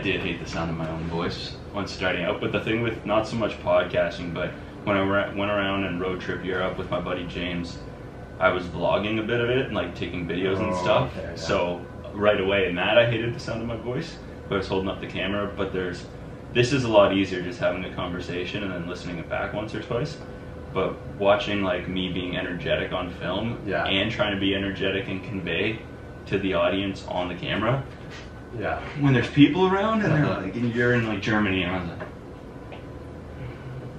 did hate the sound of my own voice once starting out. But the thing with not so much podcasting, but when I went around and road trip Europe with my buddy James, I was vlogging a bit of it and like taking videos and Oh, stuff. okay, yeah. So right away in that, I hated the sound of my voice. But I was holding up the camera. But there's this is a lot easier just having a conversation and then listening it back once or twice. But watching like me being energetic on film Yeah. and trying to be energetic and convey to the audience on the camera Yeah. when there's people around and they're Uh-huh. like, and you're in like Germany and I was like,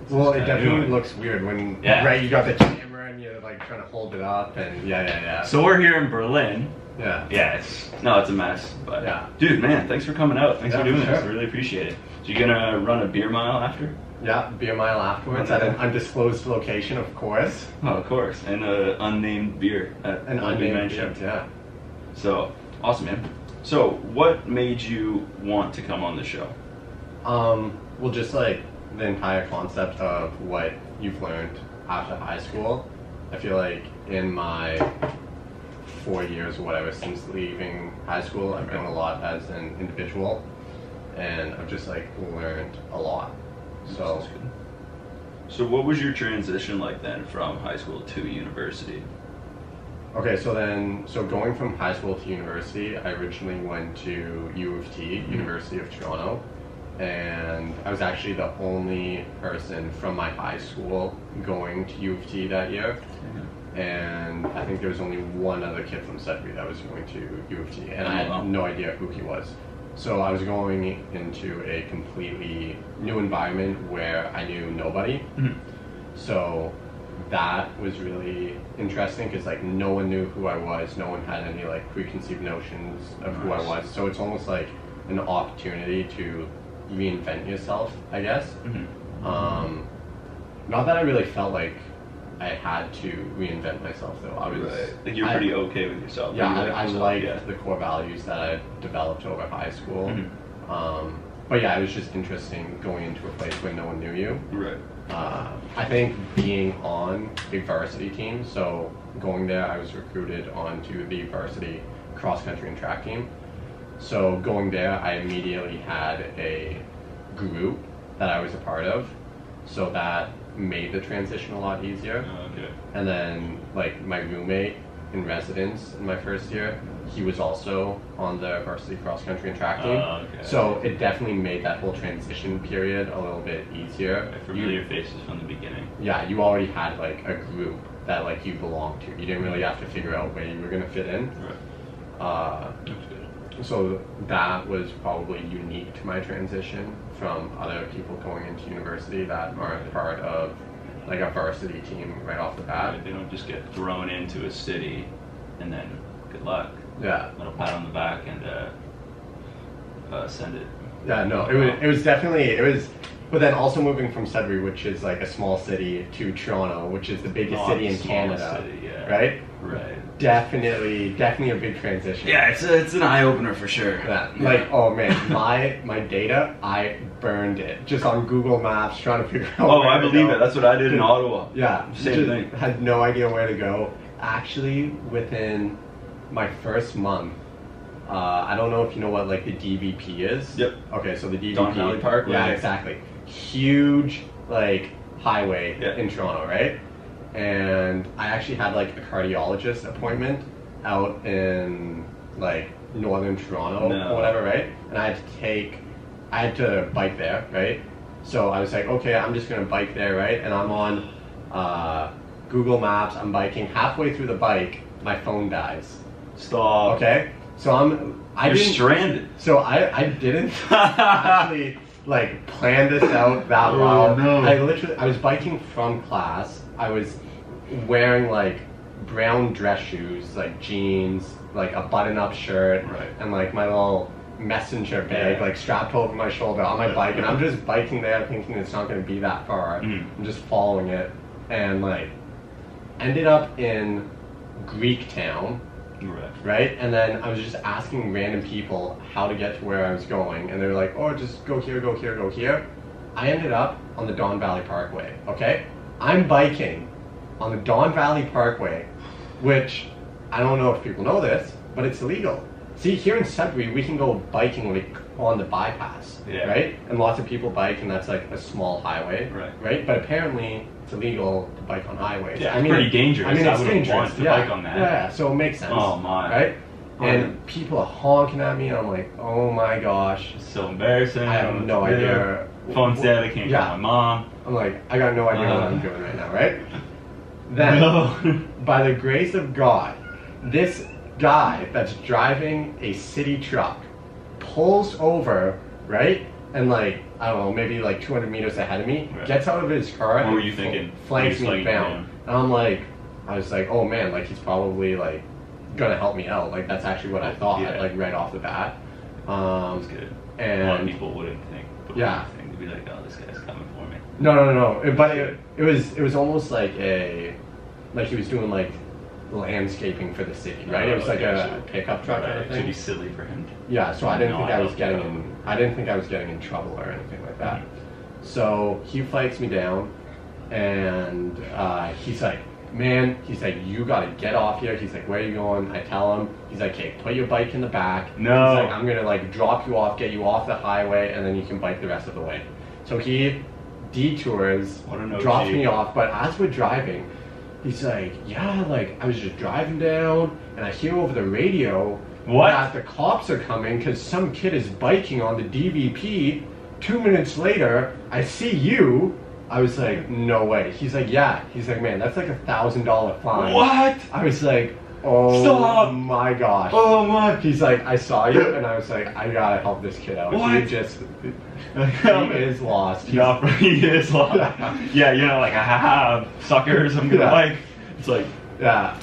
Well, it definitely anyway. looks weird when Yeah. right you got the camera and you're like trying to hold it up and yeah yeah yeah. so we're here in Berlin. yeah. Yeah, it's no, it's a mess. But Yeah. dude, man, thanks for coming out. Thanks Yeah, for doing for this. I really appreciate it. So you gonna run a beer mile after? Yeah, beer mile afterwards at an undisclosed location, of course. Oh, of course, and a unnamed beer at An Ugly unnamed Man beer, yeah. So awesome, man. So what made you want to come on the show? Um, well, just like the entire concept of what you've learned after high school. I feel like in my four years or whatever since leaving high school, I've grown a lot as an individual, and I've just like learned a lot. So. So what was your transition like then from high school to university? Okay, so then, so going from high school to university, I originally went to U of T, University of Toronto, and I was actually the only person from my high school going to U of T that year. And I think there was only one other kid from Sudbury that was going to U of T, and I Oh, had no idea who he was. So I was going into a completely new environment where I knew nobody. Mhm. So that was really interesting because like no one knew who I was, no one had any like preconceived notions of who I was. So it's almost like an opportunity to reinvent yourself, I guess. Mhm. Um, not that I really felt like I had to reinvent myself though. I was Right. Like you're I- pretty okay with yourself. yeah, You I, like I yourself, liked yeah. the core values that I developed over high school. Mhm. Um, but yeah, it was just interesting going into a place where no one knew you. Right. Uh, I think being on a varsity team, so going there, I was recruited onto the varsity cross country and track team. So going there, I immediately had a group that I was a part of, so that made the transition a lot easier. Oh, okay. And then, like, my roommate in residence in my first year, he was also on the varsity cross country and track team. Oh, okay. So it definitely made that whole transition period a little bit easier. Right, You- Familiar faces from the beginning. yeah, you already had like a group that like you belonged to. You didn't really have to figure out where you were gonna fit in. Right. Uh, so that was probably unique to my transition from other people going into university that aren't part of like a varsity team right off the bat. Right, They don't just get thrown into a city and then good luck. Yeah, Little pat on the back and uh, uh, send it. yeah, no, it was it was definitely it was. But then also moving from Sudbury, which is like a small city, to Toronto, which is the biggest city in Canada, city, yeah. right? Right. Definitely, definitely a big transition. Yeah, it's a, it's an eye opener for sure. Yeah, like oh man, my my data, I burned it just on Google Maps trying to figure out. Oh, I believe it. That's what I did in Ottawa. Yeah, Same thing. Had no idea where to go. Actually, within my first month, uh, I don't know if you know what like the DVP is. Yep. Okay, so the DVP. Don Valley Parkway. Yeah, exactly. Huge like highway Yeah. in Toronto, right? And I actually had like a cardiologist appointment out in like northern Toronto No. or whatever, right? And I had to take, I had to bike there, right? So I was like, okay, I'm just gonna bike there, right? And I'm on uh, Google Maps. I'm biking. Halfway through the bike, my phone dies. Stop. Okay, so I'm. I You're didn't. stranded. So I I didn't actually like plan this out that Oh, well. no. I literally I was biking from class. I was wearing like brown dress shoes, like jeans, like a button-up shirt, Right. and like my little messenger bag, Yeah. like strapped over my shoulder on my bike, and I'm just biking there, thinking it's not going to be that far. Mhm. I'm just following it, and like ended up in Greek town Right. right? And then I was just asking random people how to get to where I was going, and they were like, "Oh, just go here, go here, go here." I ended up on the Don Valley Parkway. Okay, I'm biking on the Don Valley Parkway, which I don't know if people know this, but it's illegal. See, here in Sudbury, we can go biking like on the bypass, Yeah. right? And lots of people bike, and that's like a small highway, Right. Right? But apparently, it's illegal to bike on highways. Yeah, it's pretty dangerous. I mean, I it's dangerous. to yeah. bike on that. Yeah, so it makes sense. Oh, my. Right? Oh, And people are honking at me, and I'm like, oh my gosh. It's so embarrassing. I have no what to idea. Phone's dead. I can't Yeah. call my mom. I'm like, I got no idea what Uh. I'm doing right now, right? Then, No. by the grace of God, this guy that's driving a city truck pulls over, right? And like, I don't know, maybe like 200 meters ahead of me, Right. gets out of his car What and were you thinking? flanks me down. him And I'm like, I was like, oh man, like he's probably like gonna help me out. Like that's actually what I thought, Yeah. like right off the bat. Um, was good. a lot of and people wouldn't think. But Yeah. Think. They'd be like, oh, this guy's coming for me. No, no, no, no. But it, it was it was almost like a like he was doing like landscaping for the city, right? it was like Oh, Okay, a so- pickup truck kind Right. of It'd be silly for him. Yeah, so I didn't No, think I I was getting in. I didn't think I was getting in trouble or anything like that. So he fights me down, and uh, he's like, "Man," he's like, "You gotta get off here." He's like, "Where are you going?" I tell him. He's like, "Okay, put your bike in the back." No. He's like, "I'm gonna like drop you off, get you off the highway, and then you can bike the rest of the way." So he detours, What an OG. drops me off. But as we're driving, he's like, "Yeah, like I was just driving down, and I hear over the radio." What? That the cops are coming because some kid is biking on the DVP. Two minutes later, I see you. I was like, no way. He's like, yeah. He's like, man, that's like a thousand dollar fine. What? I was like, oh, oh Stop. my gosh. Oh my. He's like, I saw you, and I was like, I gotta help this kid out. He What? just, he is lost. He's, No, he is lost. Yeah. yeah, you're not like, ah, ha ha ha, suckers, I'm gonna Yeah. like. It's like, yeah,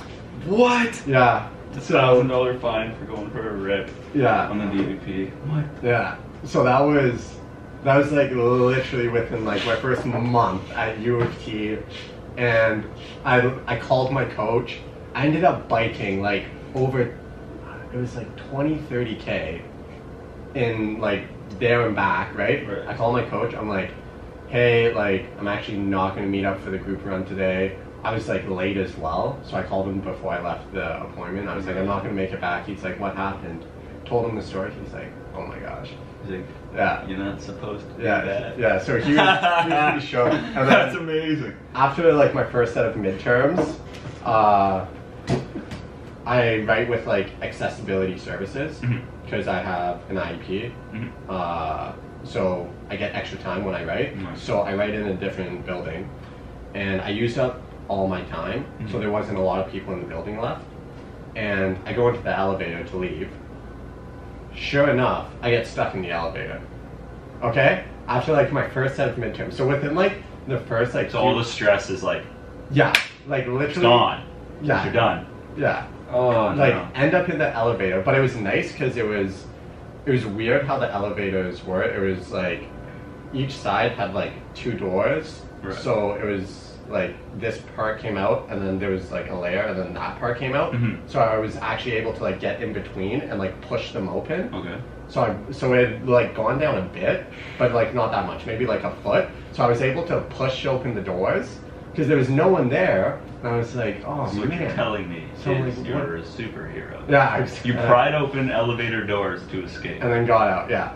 what? yeah. It's a thousand dollar fine for going for a rip Yeah. on the DVP. What? Yeah. So that was that was like literally within like my first month at U of T, and I I called my coach. I ended up biking like over it was like 20 30 k in like there and back, right? Right. I called my coach. I'm like, hey, like I'm actually not gonna meet up for the group run today. I was like late as well, so I called him before I left the appointment. I was like, I'm not gonna make it back. He's like, what happened? Told him the story. He's like, oh my gosh. He's like, Yeah. you're not supposed to Yeah, that. yeah. So he was, he was pretty shook. And That's amazing. after like my first set of midterms, uh, I write with like accessibility services because I have an IEP. Mhm. Uh, so I get extra time when I write. Nice. So I write in a different building, and I used up all my time. So Mhm. there wasn't a lot of people in the building left, and I go into the elevator to leave. Sure enough, I get stuck in the elevator. Okay, after like my first set of midterms. So within like the first like So all the stress is like, yeah, like literally it's gone. Yeah, You're done. Yeah, Oh, like no. end up in the elevator, but it was nice because it was it was weird how the elevators were. It was like each side had like two doors, Right. so it was like this part came out, and then there was like a layer, and then that part came out. Mhm. So I was actually able to like get in between and like push them open. Okay. So I so it had like gone down a bit, but like not that much, maybe like a foot. So I was able to push open the doors because there was no one there. And I was like, oh so man. you're telling me So, is like, you're a superhero. yeah, was, You uh, pried open elevator doors to escape. and then got out. Yeah.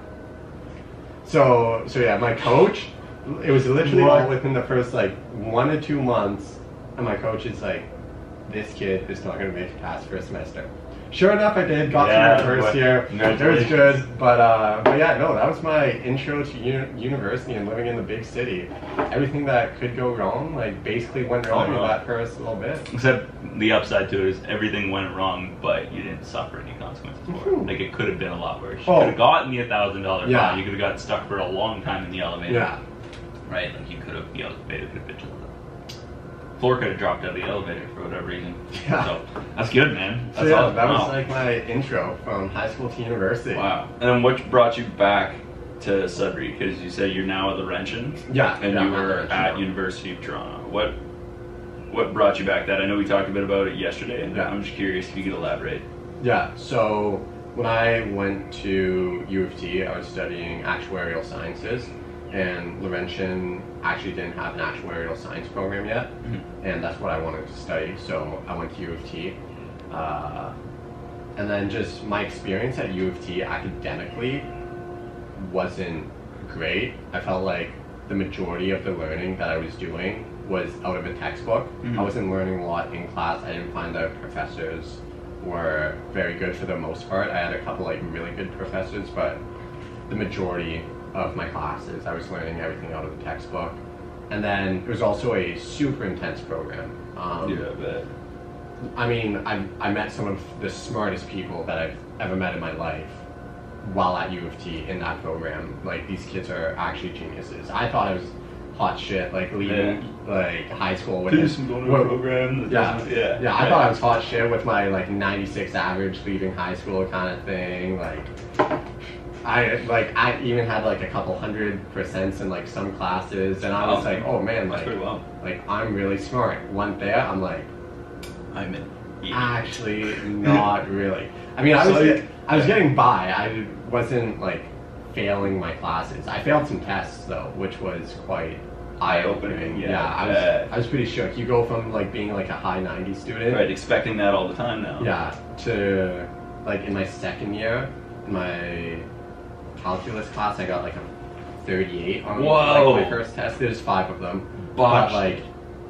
So so yeah, my coach. It was literally all within the first like one to two months, and my coach is like, "This kid is not going to make it past first semester." Sure enough, I did. Got Yeah, through my first year. It was good, but uh, but yeah, no, that was my intro to uni- university and living in the big city. Everything that could go wrong, like basically went wrong in that first little bit. Except the upside to it is everything went wrong, but you didn't suffer any consequences for it. Mhm. Like it could have been a lot worse. You Oh. could have gotten the thousand dollar Yeah. fine. You could have gotten stuck for a long time in the elevator. Yeah. Right? Like you could have the elevator could have been up. Floor could have dropped out of the elevator for whatever reason. Yeah. So that's good, man. So That's yeah, awesome. that was Wow. like my intro from high school to university. Wow. And then what brought you back to Sudbury? Because you said you're now at Laurentian. Yeah, And yeah, you were at. University of Toronto. What what brought you back? That I know we talked a bit about it yesterday, and Yeah. I'm just curious if you could elaborate. Yeah, so when I went to U of T, I was studying actuarial sciences, and Laurentian actually didn't have an actuarial science program yet, Mhm. and that's what I wanted to study. So I went to U of T. Uh, and then just my experience at U of T academically wasn't great. I felt like the majority of the learning that I was doing was out of a textbook. Mhm. I wasn't learning a lot in class. I didn't find that professors were very good for the most part. I had a couple like really good professors, but the majority of my classes I was learning everything out of the textbook. And then it was also a super intense program. Um, Yeah, I bet. I mean, I, I met some of the smartest people that I've ever met in my life while at U of T in that program. Like, these kids are actually geniuses. I thought I was hot shit, like, leaving, like, high school with Just going to a program. That yeah, yeah, yeah. I thought I was hot shit with my like 96 average leaving high school kind of thing. Like, I like I even had like a couple hundred percents in like some classes, and I was Oh, like, oh man, like, well. like I'm really smart. Went there, I'm like, I'm an idiot. actually not really. I mean, I was So, get- I was getting by. I wasn't like failing my classes. I failed some tests though, which was quite Eye-opening, yeah, I was yeah. I was pretty shook. You go from like being like a high 90 student, Right, expecting that all the time now. yeah, to like in my second year, my calculus class, I got like a 38 on Whoa. like my first test. There's five of them, Botched. but like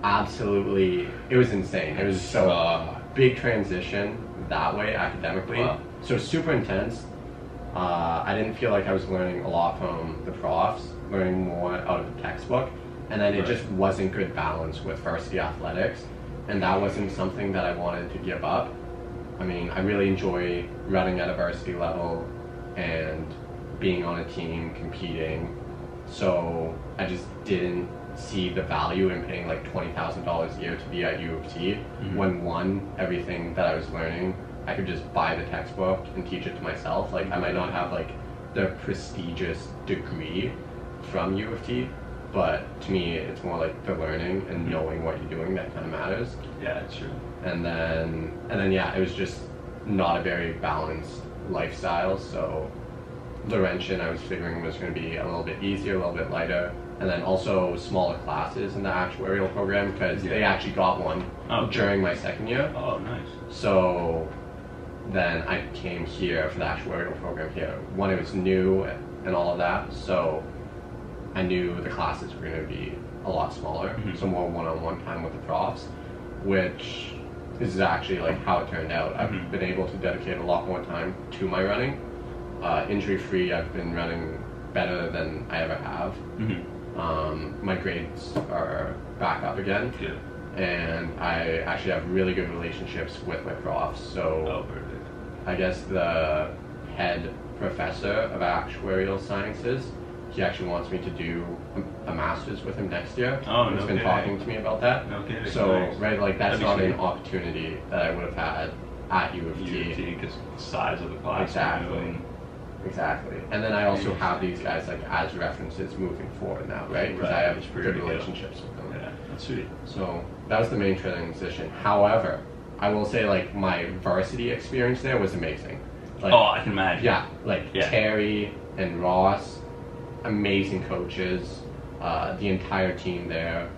absolutely, it was insane. It was so Uh, big transition that way academically. Wow. So super intense. Uh, I didn't feel like I was learning a lot from the profs, learning more out of the textbook, and then it Right. just wasn't good balance with varsity athletics, and that wasn't something that I wanted to give up. I mean, I really enjoy running at a varsity level and being on a team, competing. So I just didn't see the value in paying like twenty thousand dollars a year to be at U of T Mhm. when one everything that I was learning I could just buy the textbook and teach it to myself. Like I might not have like the prestigious degree from U of T, but to me it's more like the learning and Mhm. knowing what you're doing that kind of matters yeah, it's true. and then and then yeah, it was just not a very balanced lifestyle. So Laurentian, I was figuring was going to be a little bit easier, a little bit lighter, and then also smaller classes in the actuarial program because they actually got one Oh, okay. during my second year. Oh, nice. So then I came here for the actuarial program here. One, it was new and all of that, so I knew the classes were going to be a lot smaller, Mhm. so more one-on-one time with the profs, which is actually like how it turned out. I've Mhm. been able to dedicate a lot more time to my running. Uh, injury-free, I've been running better than I ever have. Mm-hmm. Um, my grades are back up again Good. and I actually have really good relationships with my profs. So Oh, perfect. I guess the head professor of actuarial sciences, he actually wants me to do a, master's with him next year. Oh, He's no been kidding. talking to me about that. No kidding. So Nice. right, like that's not an opportunity that I would have had at U of T. Because size of the class. Exactly. you know, Exactly. And then I also have these guys like as references moving forward now, right? Because I have which is pretty good relationships with them. Yeah, that's sweet. So that was the main transition. However, I will say like my varsity experience there was amazing. Like, oh, I can imagine. yeah, like Yeah. Terry and Ross, amazing coaches. Uh, the entire team there,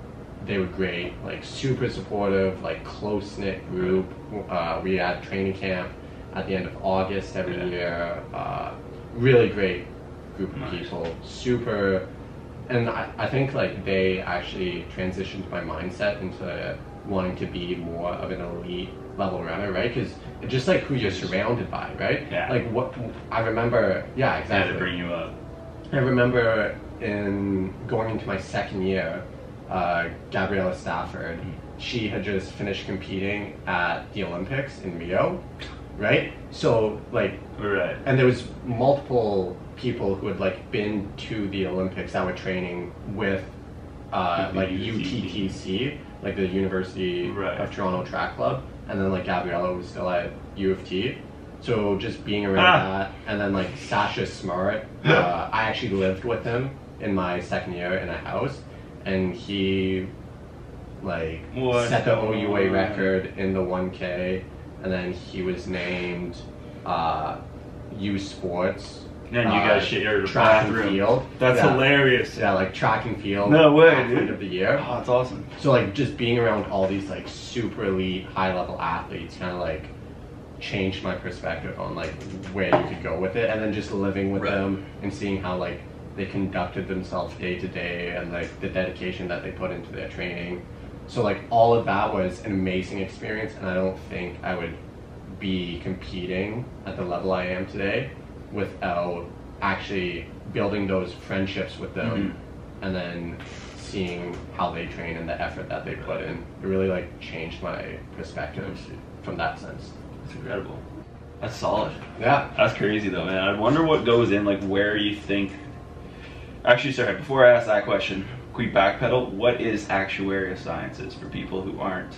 they were great. Like super supportive, like close knit group. Uh, we had training camp at the end of August every Yeah. year. Uh, really great group of people. Super and I, I think like they actually transitioned my mindset into wanting to be more of an elite level runner, right? Because just like who you're surrounded by, right? Yeah. Like what I remember, yeah, exactly. to bring you up. I remember in going into my second year, uh, Gabriela Stafford, she had just finished competing at the Olympics in Rio, right? So like Right. and there was multiple people who had like been to the Olympics that were training with uh, like UTTC, like the University Right. of Toronto Track Club, and then like Gabriela was still at U of T. So just being around Ah. that, and then like Sasha Smart, uh, I actually lived with him in my second year in a house, and he like What? set the OUA record in the 1K, and then he was named uh, U Sports. And you uh, guys shared a track and bathroom. field. That's yeah. hilarious. Yeah, like track and field. No way, athlete dude. of the year. Oh, that's awesome. So like just being around all these like super elite, high level athletes, kind of like changed my perspective on like where you could go with it, and then just living with Right. them and seeing how like they conducted themselves day to day and like the dedication that they put into their training. So like all of that was an amazing experience, and I don't think I would be competing at the level I am today without actually building those friendships with them mm-hmm. and then seeing how they train and the effort that they put in. It really like changed my perspective from that sense. It's incredible. That's solid. Yeah. That's crazy though, man. I wonder what goes in, like where you think. Actually, sorry. Before I ask that question, quick backpedal. What is actuarial sciences for people who aren't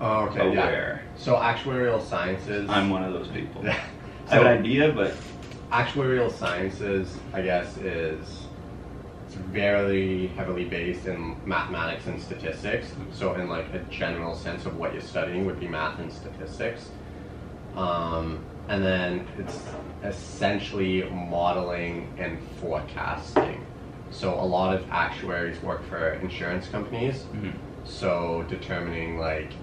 Oh, okay. aware? Yeah. So actuarial sciences. I'm one of those people. Yeah. I have an idea, but actuarial sciences, I guess, is it's very heavily based in mathematics and statistics. So, in like a general sense of what you're studying would be math and statistics, um, and then it's essentially modeling and forecasting. So, a lot of actuaries work for insurance companies. Mhm. So, determining like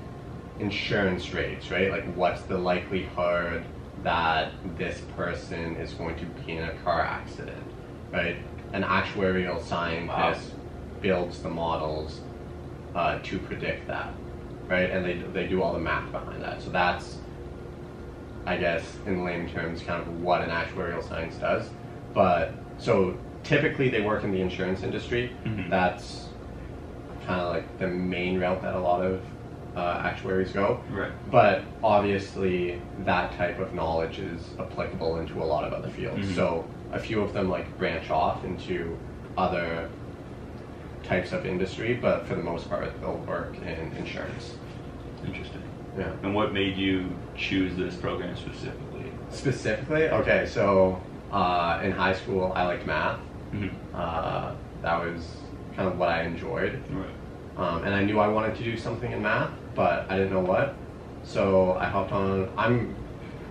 insurance rates, right? Like, what's the likelihood that this person is going to be in a car accident, right? An actuarial scientist builds the models uh, to predict that, right? And they, they do all the math behind that. So that's, I guess, in lame terms, kind of what an actuarial science does. But so typically they work in the insurance industry. Mhm. That's kind of like the main route that a lot of uh, actuaries go. right. But obviously, that type of knowledge is applicable into a lot of other fields. Mhm. So a few of them like branch off into other types of industry, but for the most part, they'll work in insurance. Interesting. Yeah. And what made you choose this program specifically? Specifically, okay, so uh, in high school, I liked math. Mhm. Uh, that was kind of what I enjoyed. Right. um, and I knew I wanted to do something in math, but I didn't know what. So I hopped on. I'm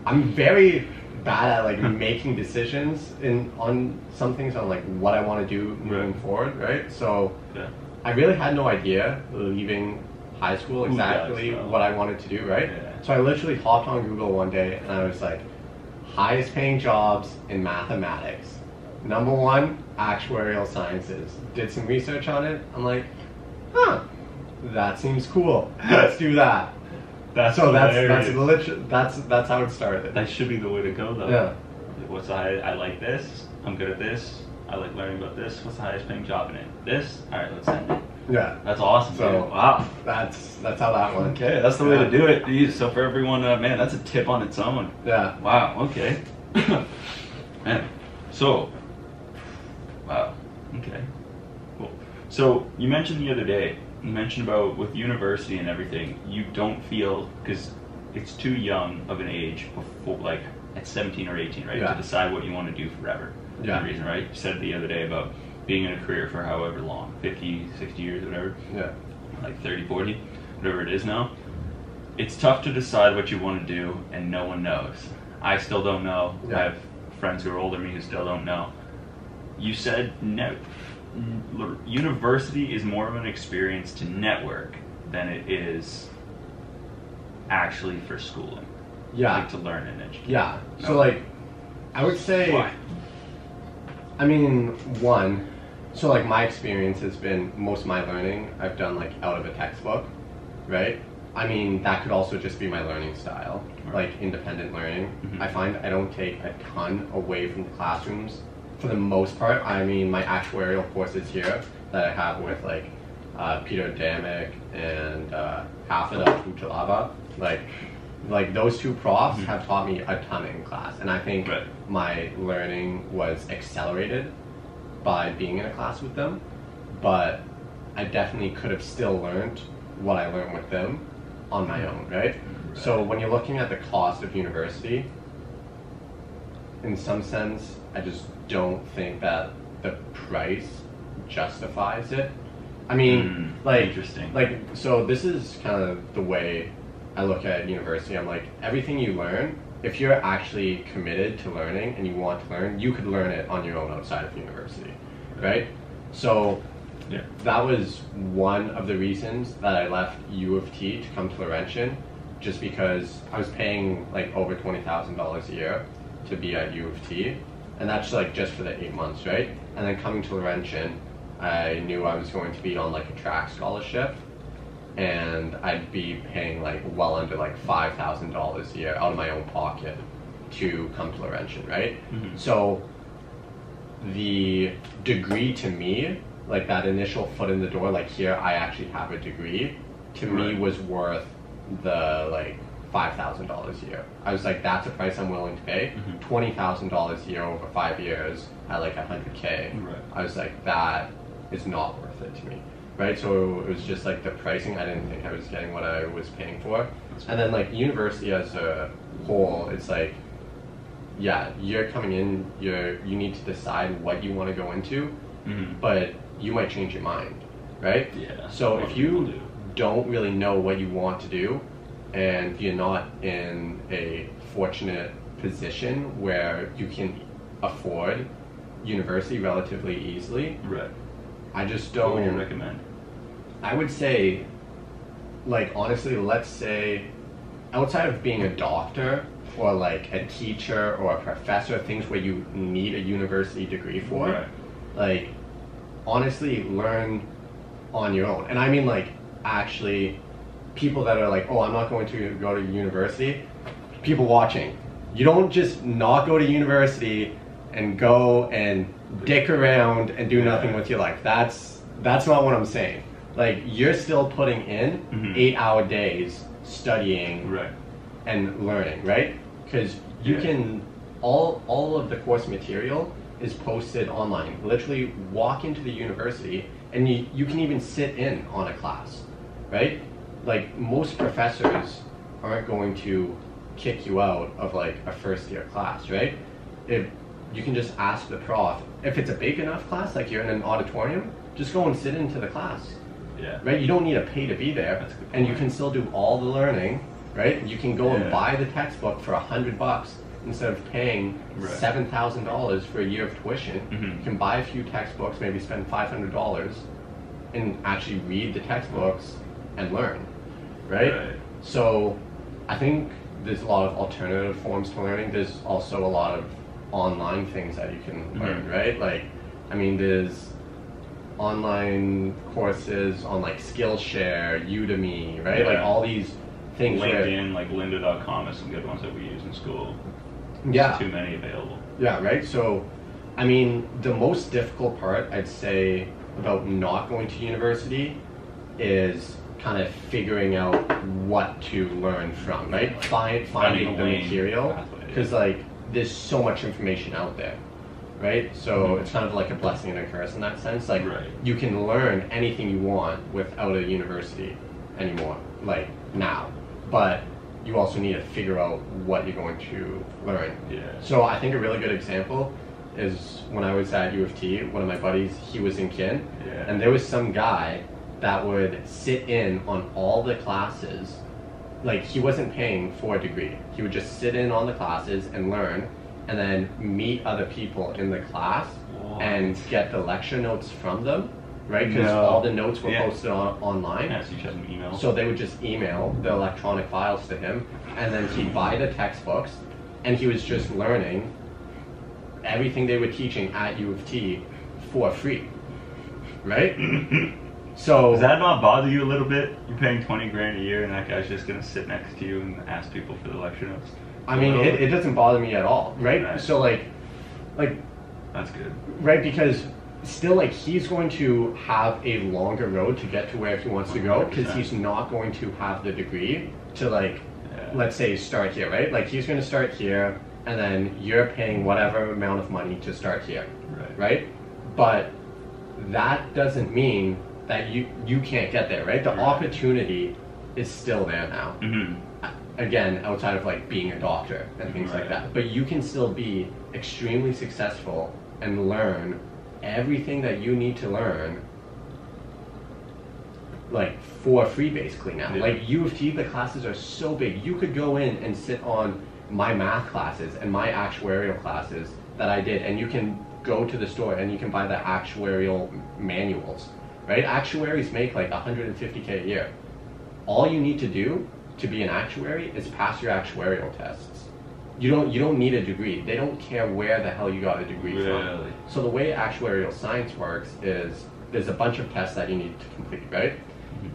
I'm very bad at like making decisions in on some things on like what I want to do moving Right. forward, right? So Yeah. I really had no idea leaving high school does, exactly what I wanted to do, right? Yeah. So I literally hopped on Google one day and I was like, highest paying jobs in mathematics. Number one, actuarial sciences. Did some research on it. I'm like, huh, that seems cool. Let's do that. That's so that's that's hilarious. lit- that's that's how it started. That should be the way to go, though. Yeah. What's high, I like this. I'm good at this. I like learning about this. What's the highest paying job in it? This. All right, let's send it. Yeah. That's awesome. So- dude. Wow. That's that's how that went. Okay, that's the way to do it. Geez, So for everyone, uh, man, that's a tip on its own. Yeah. Wow. Okay. man. So. Wow. Okay. Cool. So you mentioned the other day. You mentioned about with university and everything. You don't feel because it's too young of an age before, like at 17 or 18, right, Yeah. to decide what you want to do forever. Yeah. Reason, right? You said the other day about being in a career for however long, 50, 60 years, whatever Yeah. like 30, 40, whatever it is now. It's tough to decide what you want to do, and no one knows. I still don't know. Yeah. I have friends who are older than me who still don't know. You said net, n- university is more of an experience to network than it is actually for schooling. Yeah. Like to learn and educate. Yeah. So No. like, I would say. Why? I mean, one. So like my experience has been most of my learning I've done like out of a textbook, right? I mean that could also just be my learning style, Right. like independent learning. Mhm. I find I don't take a ton away from the classrooms for the most part. I mean my actuarial courses here that I have with like uh, Peter Adamic and uh, Hafida Puchalava, like like those two profs Mhm. have taught me a ton in class, and I think Right. my learning was accelerated by being in a class with them, but I definitely could have still learned what I learned with them on my own, right? So when you're looking at the cost of university, in some sense, I just don't think that the price justifies it. I mean, Mm, like, interesting. like so. This is kind of the way I look at university. I'm like, everything you learn, if you're actually committed to learning and you want to learn, you could learn it on your own outside of university, right? So Yeah. that was one of the reasons that I left U of T to come to Laurentian. just because I was paying like over twenty thousand dollars a year to be at U of T, and that's like just for the eight months, right? And then coming to Laurentian, I knew I was going to be on like a track scholarship, and I'd be paying like well under like five thousand dollars a year out of my own pocket to come to Laurentian, right? Mhm. So the degree to me, like that initial foot in the door, like here I actually have a degree, to me was worth the like five thousand dollars a year. I was like, that's a price I'm willing to pay. Mhm. Twenty thousand dollars a year over five years at like a hundred k. Right. I was like, that is not worth it to me. Right? So it was just like the pricing. I didn't think I was getting what I was paying for. And then like university as a whole, it's like, yeah, you're coming in. You're you need to decide what you want to go into, hmm but you might change your mind, right? Yeah. So if you do. don't really know what you want to do, and you're not in a fortunate position where you can afford university relatively easily, Right. I just What would you don't. recommend? I would say, like honestly, let's say, outside of being a doctor or like a teacher or a professor, things where you need a university degree for, Right. like honestly, learn on your own. And I mean like actually, people that are like, oh, I'm not going to go to university. People watching, you don't just not go to university and go and dick around and do nothing with your life. That's that's not what I'm saying. Like you're still putting in Mhm. eight hour days studying Right. and learning, right? Because you Yeah. can all all of the course material is posted online. Literally walk into the university and you, you can even sit in on a class, right? Like most professors aren't going to kick you out of like a first year class, right? If you can just ask the prof, if it's a big enough class, like you're in an auditorium, just go and sit into the class Yeah. right? You don't need to pay to be there, a and you can still do all the learning, right? You can go Yeah. and buy the textbook for a hundred bucks instead of paying Right. seven thousand dollars for a year of tuition. Mhm. You can buy a few textbooks, maybe spend five hundred dollars, and actually read the textbooks and learn, right? Right. So, I think there's a lot of alternative forms to learning. There's also a lot of online things that you can learn, Mhm. right? Like, I mean, there's online courses on like Skillshare, Udemy, right? Like all these things. where- LinkedIn, like lynda.com is some good ones that we use in school. yeah. Too many available. Yeah, right? So, I mean, the most difficult part, I'd say, about not going to university is kind of figuring out what to learn from, right? Find, finding the material. Because, like, there's so much information out there, right? So, Mhm. it's kind of like a blessing and a curse in that sense. Like, Right. you can learn anything you want without a university anymore, like, now. But you also need to figure out what you're going to learn. Yeah. So I think a really good example is when I was at U of T, one of my buddies, he was in kin, Yeah. and there was some guy that would sit in on all the classes. Like he wasn't paying for a degree. He would just sit in on the classes and learn, and then meet other people in the class What? and get the lecture notes from them, right? Because No. all the notes were Yeah. posted on, online. Yeah, so you should email. So they would just email the electronic files to him, and then he'd buy the textbooks, and he was just learning everything they were teaching at U of T for free, right? so Does that not bother you a little bit? You're paying 20 grand a year and that guy's just gonna sit next to you and ask people for the lecture notes? I mean, it, it doesn't bother me at all, right? Right. So like, like That's good. right because still like he's going to have a longer road to get to where he wants to go because he's not going to have the degree to like Yeah. let's say start here right like he's going to start here and then you're paying whatever amount of money to start here Right. right but that doesn't mean that you you can't get there right? The Right. opportunity is still there now. Mm-hmm. again outside of like being a doctor and things like that. But you can still be extremely successful and learn everything that you need to learn like for free basically now Yeah. like u of t the classes are so big. You could go in and sit on my math classes and my actuarial classes that i did and you can go to the store and you can buy the actuarial manuals right actuaries make like 150k a year all you need to do to be an actuary is pass your actuarial tests. You don't you don't need a degree. They don't care where the hell you got a degree from. So the way actuarial science works is there's a bunch of tests that you need to complete, right?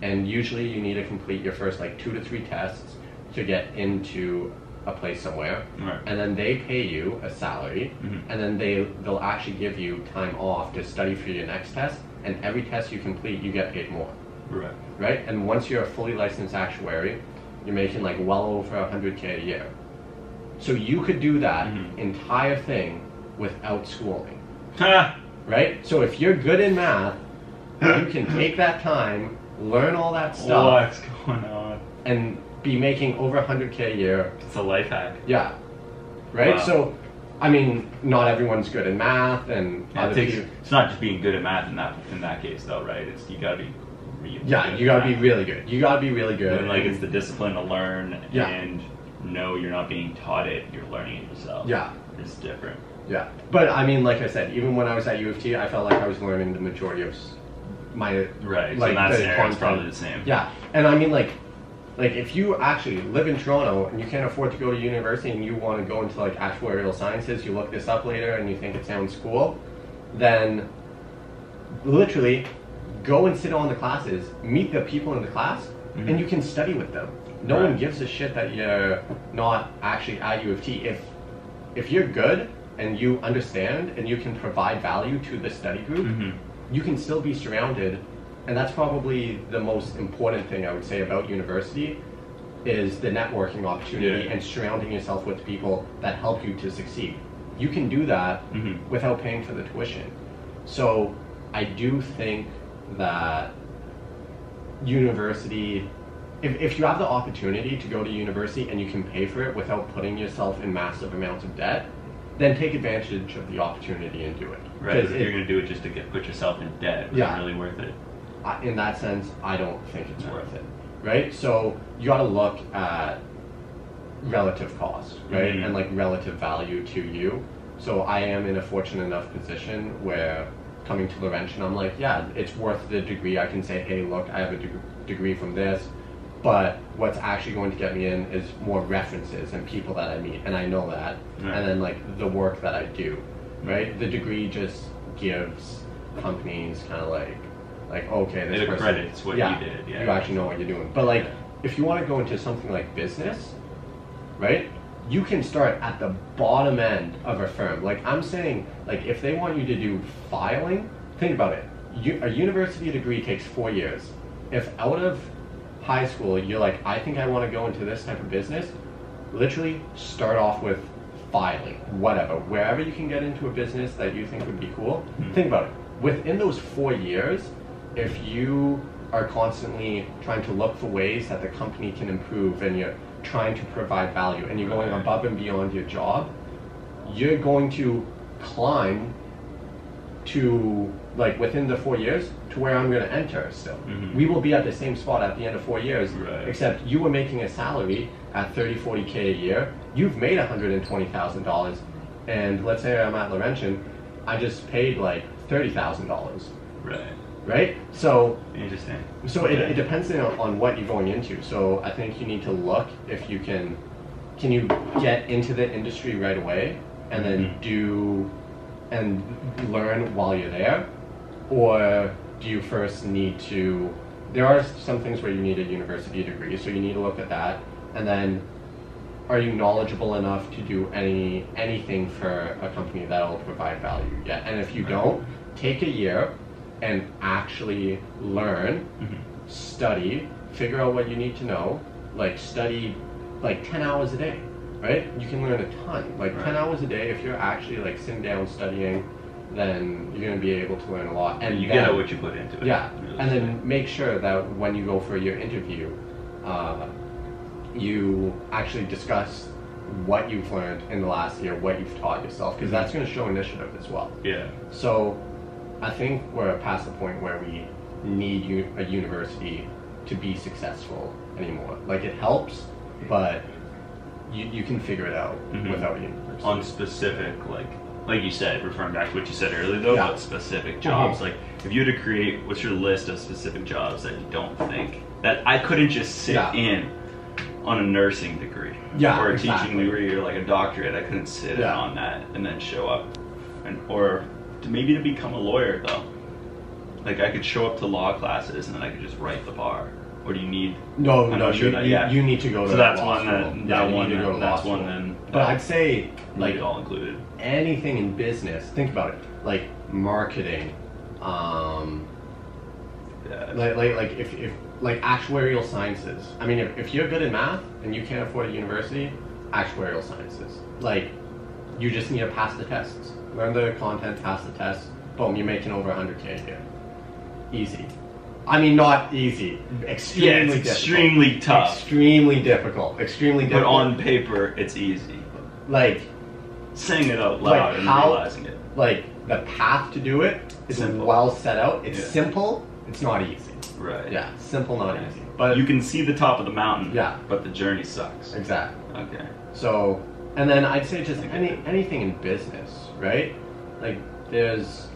And usually you need to complete your first like two to three tests to get into a place somewhere. Right. And then they pay you a salary Mhm. and then they they'll actually give you time off to study for your next test and every test you complete you get paid more. Right. Right? And once you're a fully licensed actuary, you're making like well over 100k a year. So you could do that Mhm. entire thing without schooling right? So if you're good in math, you can take that time, learn all that stuff, What's going on? and be making over 100k a year. It's a life hack. Yeah, right. Wow. So, I mean, not everyone's good in math, and Yeah, it takes, it's not just being good at math in that in that case though, right? It's you gotta be really Yeah, good you gotta be math. really good. You gotta be really good. And, like it's the discipline to learn Yeah. and know you're not being taught it, you're learning it yourself. Yeah. It's different. Yeah, but I mean, like I said, even when I was at U of T, I felt like I was learning the majority of my Right. so Like in that the scenario it's content. probably the same. Yeah, and I mean like, like if you actually live in Toronto and you can't afford to go to university and you want to go into like actuarial sciences, you look this up later and you think it sounds cool, then literally go and sit on the classes, meet the people in the class, Mhm. and you can study with them. No Right. one gives a shit that you're not actually at U of T. If if you're good and you understand and you can provide value to the study group, Mhm. you can still be surrounded and that's probably the most important thing i would say about university is the networking opportunity Yeah. and surrounding yourself with people that help you to succeed you can do that Mhm. without paying for the tuition so i do think that university if, if you have the opportunity to go to university and you can pay for it without putting yourself in massive amounts of debt then take advantage of the opportunity and do it Right. if it- you're gonna do it just to get put yourself in debt, it's Yeah. really worth it? In that sense, I don't think it's worth it, right? So you got to look at relative cost, right, Mhm. and like relative value to you. So I am in a fortunate enough position where coming to Laurentian, I'm like, yeah, it's worth the degree. I can say, hey, look, I have a deg- degree from this, but what's actually going to get me in is more references and people that I meet, and I know that, Right. and then like the work that I do, right? The degree just gives companies kind of like, like okay, this It person, accredits what you did, yeah. you actually know what you're doing. But like, Yeah. if you want to go into something like business, right? You can start at the bottom end of a firm. Like I'm saying, like if they want you to do filing, think about it. You, a university degree takes four years. If out of high school you're like, I think I want to go into this type of business, literally start off with filing, whatever, wherever you can get into a business that you think would be cool. Mhm. Think about it. Within those four years, if you are constantly trying to look for ways that the company can improve and you're trying to provide value and you're going above and beyond your job, you're going to climb to like within the four years to where I'm going to enter still. Mhm. We will be at the same spot at the end of four years, Right. except you were making a salary at 30, 40K a year. You've made $120,000. And let's say I'm at Laurentian, I just paid like $30,000, Right. Right? So Interesting. so it, it depends on, on what you're going into. So I think you need to look if you can, can you get into the industry right away and then Mhm. do and learn while you're there, or do you first need to? There are some things where you need a university degree, so you need to look at that, and then are you knowledgeable enough to do any anything for a company that will provide value yet? And if you Right. don't, take a year and actually learn, Mhm. study, figure out what you need to know, like study like 10 hours a day, right? You can learn a ton. Like 10 hours a day, if you're actually like sitting down studying, then you're going to be able to learn a lot. And you then, get out what you put into it. yeah, really. and then make sure that when you go for your interview, uh, you actually discuss what you've learned in the last year, what you've taught yourself, because that's going to show initiative as well. Yeah. So, I think we're past the point where we need u- a university to be successful anymore. Like it helps, but you, you can figure it out Mhm. without a university. on specific like like you said referring back to what you said earlier though Yeah. about specific jobs Mhm. like if you had to create what's your list of specific jobs that you don't think that i couldn't just sit Yeah. in on a nursing degree. Yeah, Or a exactly. teaching degree or like a doctorate. I couldn't sit Yeah. on that and then show up. And or to maybe to become a lawyer though. Like I could show up to law classes and then I could just write the bar. Or do you need No, I'm no, sure you, that you, yet. you need to go to So that's one that- that yeah, you one need to go that- to that's law one then But I'd say like all included? anything in business. Think about it, like marketing, um, Yeah. like like like if, if like actuarial sciences. I mean, if, if you're good at math and you can't afford a university, actuarial sciences. Like, you just need to pass the tests. Learn the content, pass the tests. Boom, you're making over 100k a year. Easy. I mean, not easy. Extremely yeah, it's difficult. extremely tough. Extremely difficult. Extremely But difficult. on paper, it's easy. like Saying it out Like loud and how- realizing it. like the path to do it is Simple. well set out. It's Yeah. simple. It's not easy. Right. Yeah, simple, not easy. But you can see the top of the mountain. Yeah. But the journey sucks. exactly. Okay. So, and then I'd say just any anything in business, right? Like there's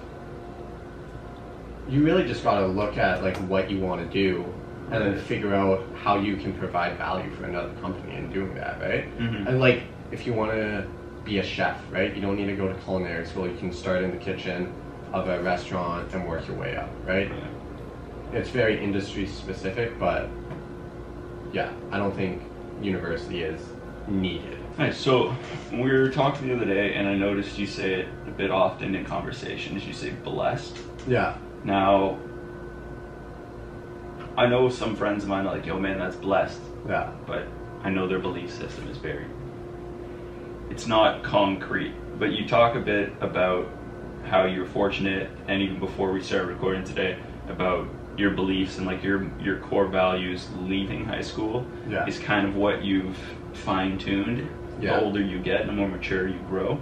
you really just got to look at like what you want to do and then figure out how you can provide value for another company in doing that, right? Mhm. And like if you want to be a chef, right? You don't need to go to culinary school. You can start in the kitchen of a restaurant and work your way up, right? It's very industry specific, but yeah, I don't think university is needed. Nice. So we were talking the other day, and I noticed you say it a bit often in conversations. You say blessed. Yeah. Now, I know some friends of mine are like, "Yo, man, that's blessed," Yeah. but I know their belief system is very. It's not concrete, but you talk a bit about how you're fortunate, and even before we started recording today, about your beliefs and like your your core values leaving high school Yeah. is kind of what you've fine tuned. Yeah. The older you get, the more mature you grow.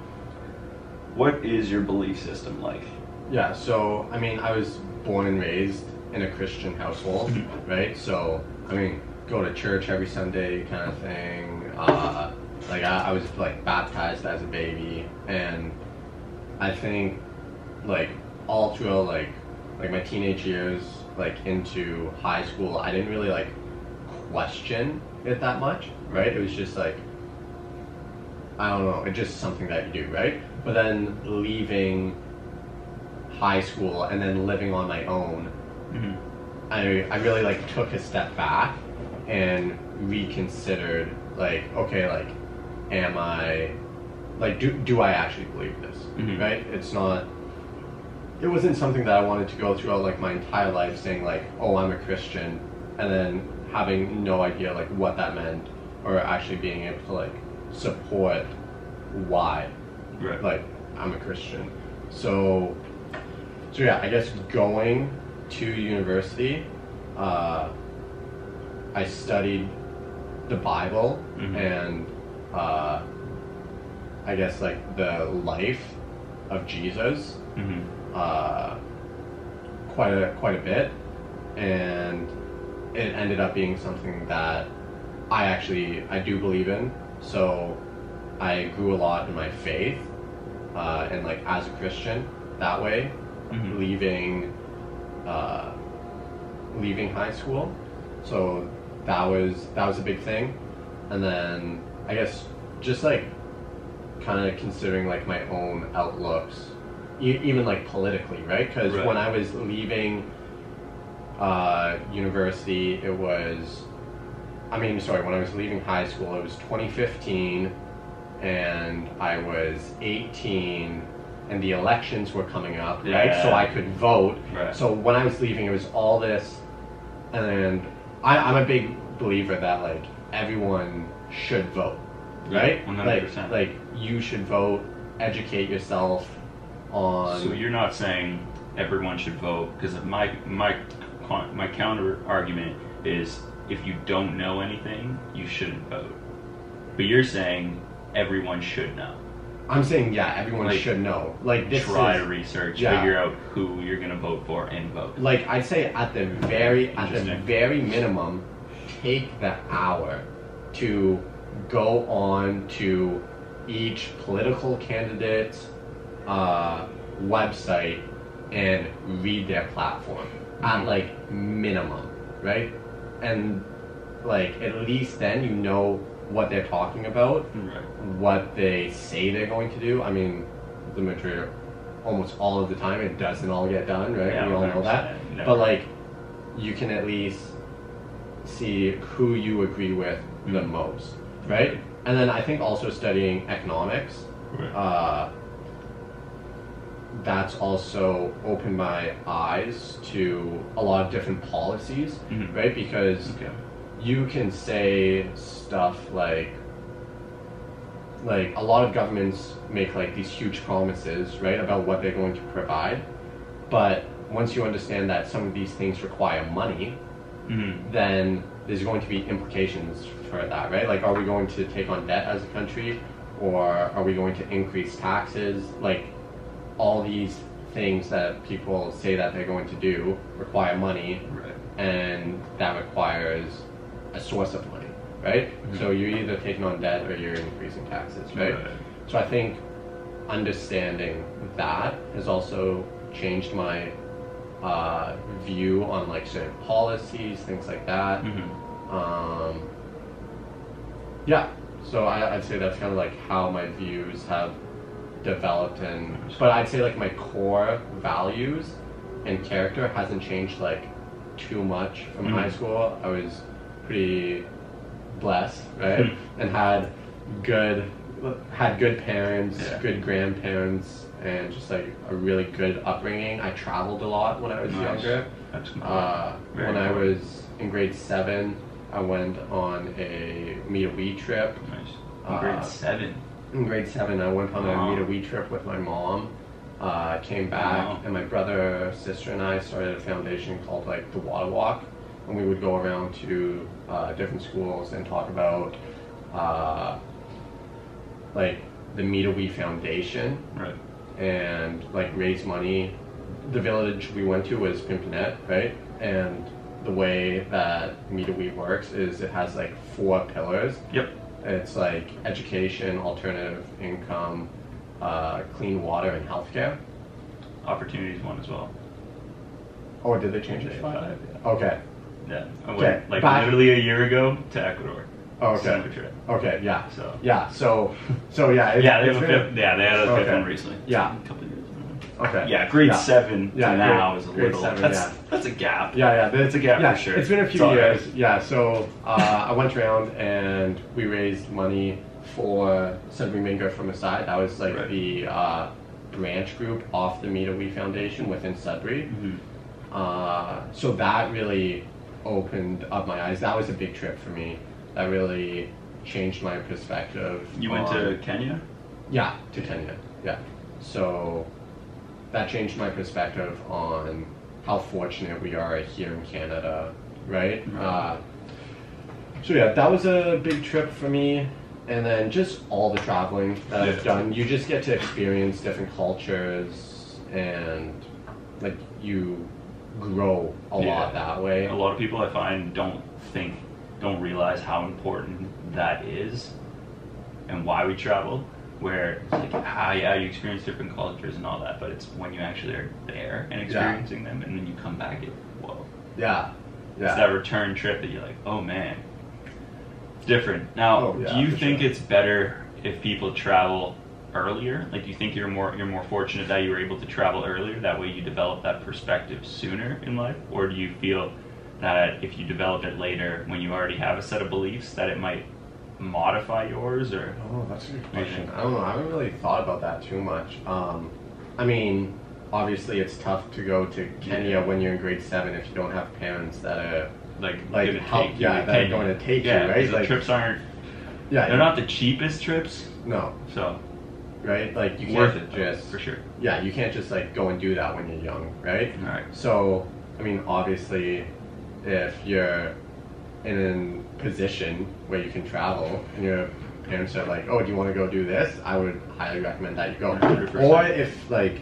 What is your belief system like? Yeah, so I mean, I was born and raised in a Christian household, right? So I mean, go to church every Sunday, kind of thing. Uh, like I, I was like baptized as a baby, and I think like all throughout like like my teenage years, like into high school, I didn't really like question it that much, right? It was just like I don't know, it's just something that you do, right? But then leaving high school and then living on my own, Mm-hmm. I I really like took a step back and reconsidered like, okay, like am I like do do I actually believe this? Mhm. Right? It's not it wasn't something that I wanted to go throughout like my entire life saying like, oh I'm a Christian and then having no idea like what that meant or actually being able to like support why Right. like I'm a Christian. So so yeah, I guess going to university, uh, I studied the Bible Mhm. and uh, I guess like the life of Jesus hmm uh, quite a quite a bit, and it ended up being something that I actually I do believe in. So I grew a lot in my faith, uh, and like as a Christian that way, Mhm. leaving uh, leaving high school. So that was that was a big thing, and then I guess just like kind of considering like my own outlooks, e- even like politically, right? Because Right. when I was leaving uh, university, it was, I mean, sorry, when I was leaving high school, it was 2015, and I was 18, and the elections were coming up, right? So I could vote. Right. So when I was leaving, it was all this, and I, I'm a big believer that like everyone should vote, Yeah, right? 100%. Like, like you should vote, educate yourself on. So you're not saying everyone should vote because my my my counter argument is if you don't know anything, you shouldn't vote. But you're saying everyone should know. I'm saying yeah, everyone Like, should know. Like this Try is, to research, yeah. figure out who you're gonna vote for, and vote. like I'd say at the very at the Interesting. very minimum, take the hour to go on to each political candidate's uh, website and read their platform at Mhm. like minimum, right? And like at least then you know what they're talking about, Right. what they say they're going to do. I mean, the majority, almost all of the time, it doesn't all get done, right? Yeah, we all know that. 100%, But like, you can at least see who you agree with the Mhm. most, right? And then I think also studying economics, Right. uh, that's also opened my eyes to a lot of different policies, Mhm. right? Because okay. you can say stuff like like a lot of governments make like these huge promises right about what they're going to provide but once you understand that some of these things require money hmm then there's going to be implications for that right like are we going to take on debt as a country or are we going to increase taxes like all these things that people say that they're going to do require money Right. and that requires a source of money, right? Mhm. So you're either taking on debt or you're increasing taxes, right? Right. So I think understanding that has also changed my uh, view on like certain policies, things like that. hmm Um, yeah, so I, I'd say that's kind of like how my views have developed, and but I'd say like my core values and character hasn't changed like too much from Mhm. high school. I was pretty blessed, right, Mhm. and had good had good parents, Yeah. good grandparents, and just like a really good upbringing. I traveled a lot when I was Nice. younger. That's cool. Uh, when I was in grade seven, I went on a Me to We trip. nice. In uh, grade seven. In grade seven, I went on a Me to We trip with my mom. Uh, came back, Wow. and my brother, sister, and I started a foundation called like the Water Walk, and we would go around to uh, different schools and talk about uh, like the Me to We Foundation Right. and like raise money. The village we went to was Pimpinette, right? And the way that Me to We works is it has like four pillars. Yep. It's like education, alternative income, uh, clean water, and healthcare. Opportunities one as well. Oh, did they change it? They to have five? five, Okay. Yeah. I Okay, went like back- literally a year ago to Ecuador. Oh, okay. Summer trip. Okay. Yeah. So. Yeah. So. So yeah. it- Yeah, they have a fifth. Yeah, they had a fifth Okay. one recently. Yeah. A couple of years. Okay. Yeah, grade Yeah. seven Yeah, to grade- now is a little. seven, that's yeah. that's a gap. Yeah, yeah, but It's a gap yeah, for sure. It's been a few all right. years. Yeah, so uh, I went around and we raised money for Sudbury Mango from the side. That was like Right. the uh, branch group off the Me to We Foundation within Sudbury. Mhm. Uh, so that really opened up my eyes. That was a big trip for me. That really changed my perspective. You went on- to Kenya. yeah, to Kenya. Yeah. So that changed my perspective on how fortunate we are here in Canada, right? Right. Uh, so yeah, that was a big trip for me. And then just all the traveling that I've done, you just get to experience different cultures and like you grow a Yeah. lot that way. A lot of people I find don't think, don't realize how important that is, and why we travel. Where it's like, ah, yeah, you experience different cultures and all that, but it's when you actually are there and experiencing them, and then you come back, it whoa, Yeah. it's that return trip that you're like, oh man, it's different. Now, Oh, yeah, do you think sure. it's better if people travel earlier? Like, do you think you're more you're more fortunate that you were able to travel earlier? That way, you develop that perspective sooner in life, or do you feel that if you develop it later, when you already have a set of beliefs, that it might modify yours? Or Oh, that's a good What do you question. I don't know. I haven't really thought about that too much. Um, I mean, obviously, it's tough to go to Kenya Yeah. when you're in grade seven if you don't have parents that are like, Like, gonna help- take you yeah, to that are going to take you, yeah, right? 'cause The trips aren't. yeah. They're not the cheapest trips, No, so right? Like you worth can't it just for sure. yeah, you can't just like go and do that when you're young, right? All right. So, I mean, obviously, if you're in a position where you can travel and your parents are like, oh, do you want to go do this? I would highly recommend that you go. 100%. Or if, like,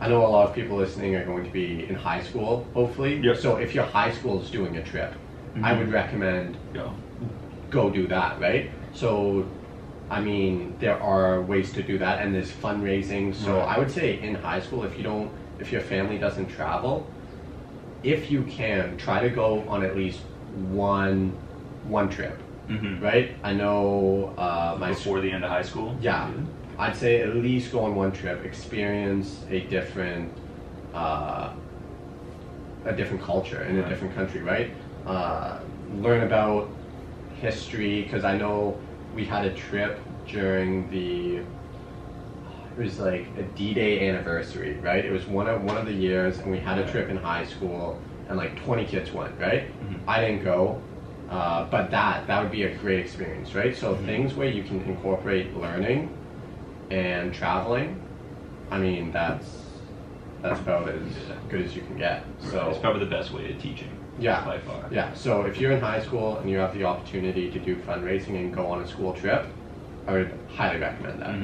I know a lot of people listening are going to be in high school, hopefully. Yep. So if your high school is doing a trip, I Mhm. would recommend Go. go do that, right? So, I mean, there are ways to do that, and there's fundraising. So, Right. I would say in high school, if you don't, if your family doesn't travel, if you can, try to go on at least one one trip, Mm-hmm. right? I know uh, my Before the end of high school. yeah, I'd say at least go on one trip, experience a different, uh, a different culture in a different country, right? Uh, learn about history because I know we had a trip during the. It was like a D-Day anniversary, right? It was one of one of the years, and we had a trip in high school, and like 20 kids went, right? Mhm. I didn't go, uh, but that that would be a great experience, right? So Mhm. things where you can incorporate learning and traveling, I mean that's that's about as good as you can get. So it's probably the best way of teaching. yeah, By far. yeah. So if you're in high school and you have the opportunity to do fundraising and go on a school trip, I would highly recommend that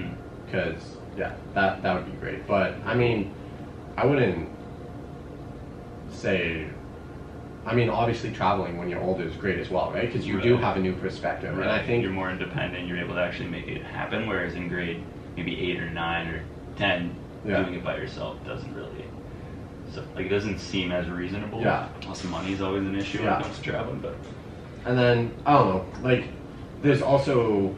because yeah, that that would be great. But I mean, I wouldn't say. I mean, obviously, traveling when you're older is great as well, right? Because you do have a new perspective, and I think you're more independent. You're able to actually make it happen. Whereas in grade maybe eight or nine or ten, Yeah. doing it by yourself doesn't really. So like it doesn't seem as reasonable. Yeah. Plus money is always an issue when Yeah. it comes to traveling, but And then I don't know, like there's also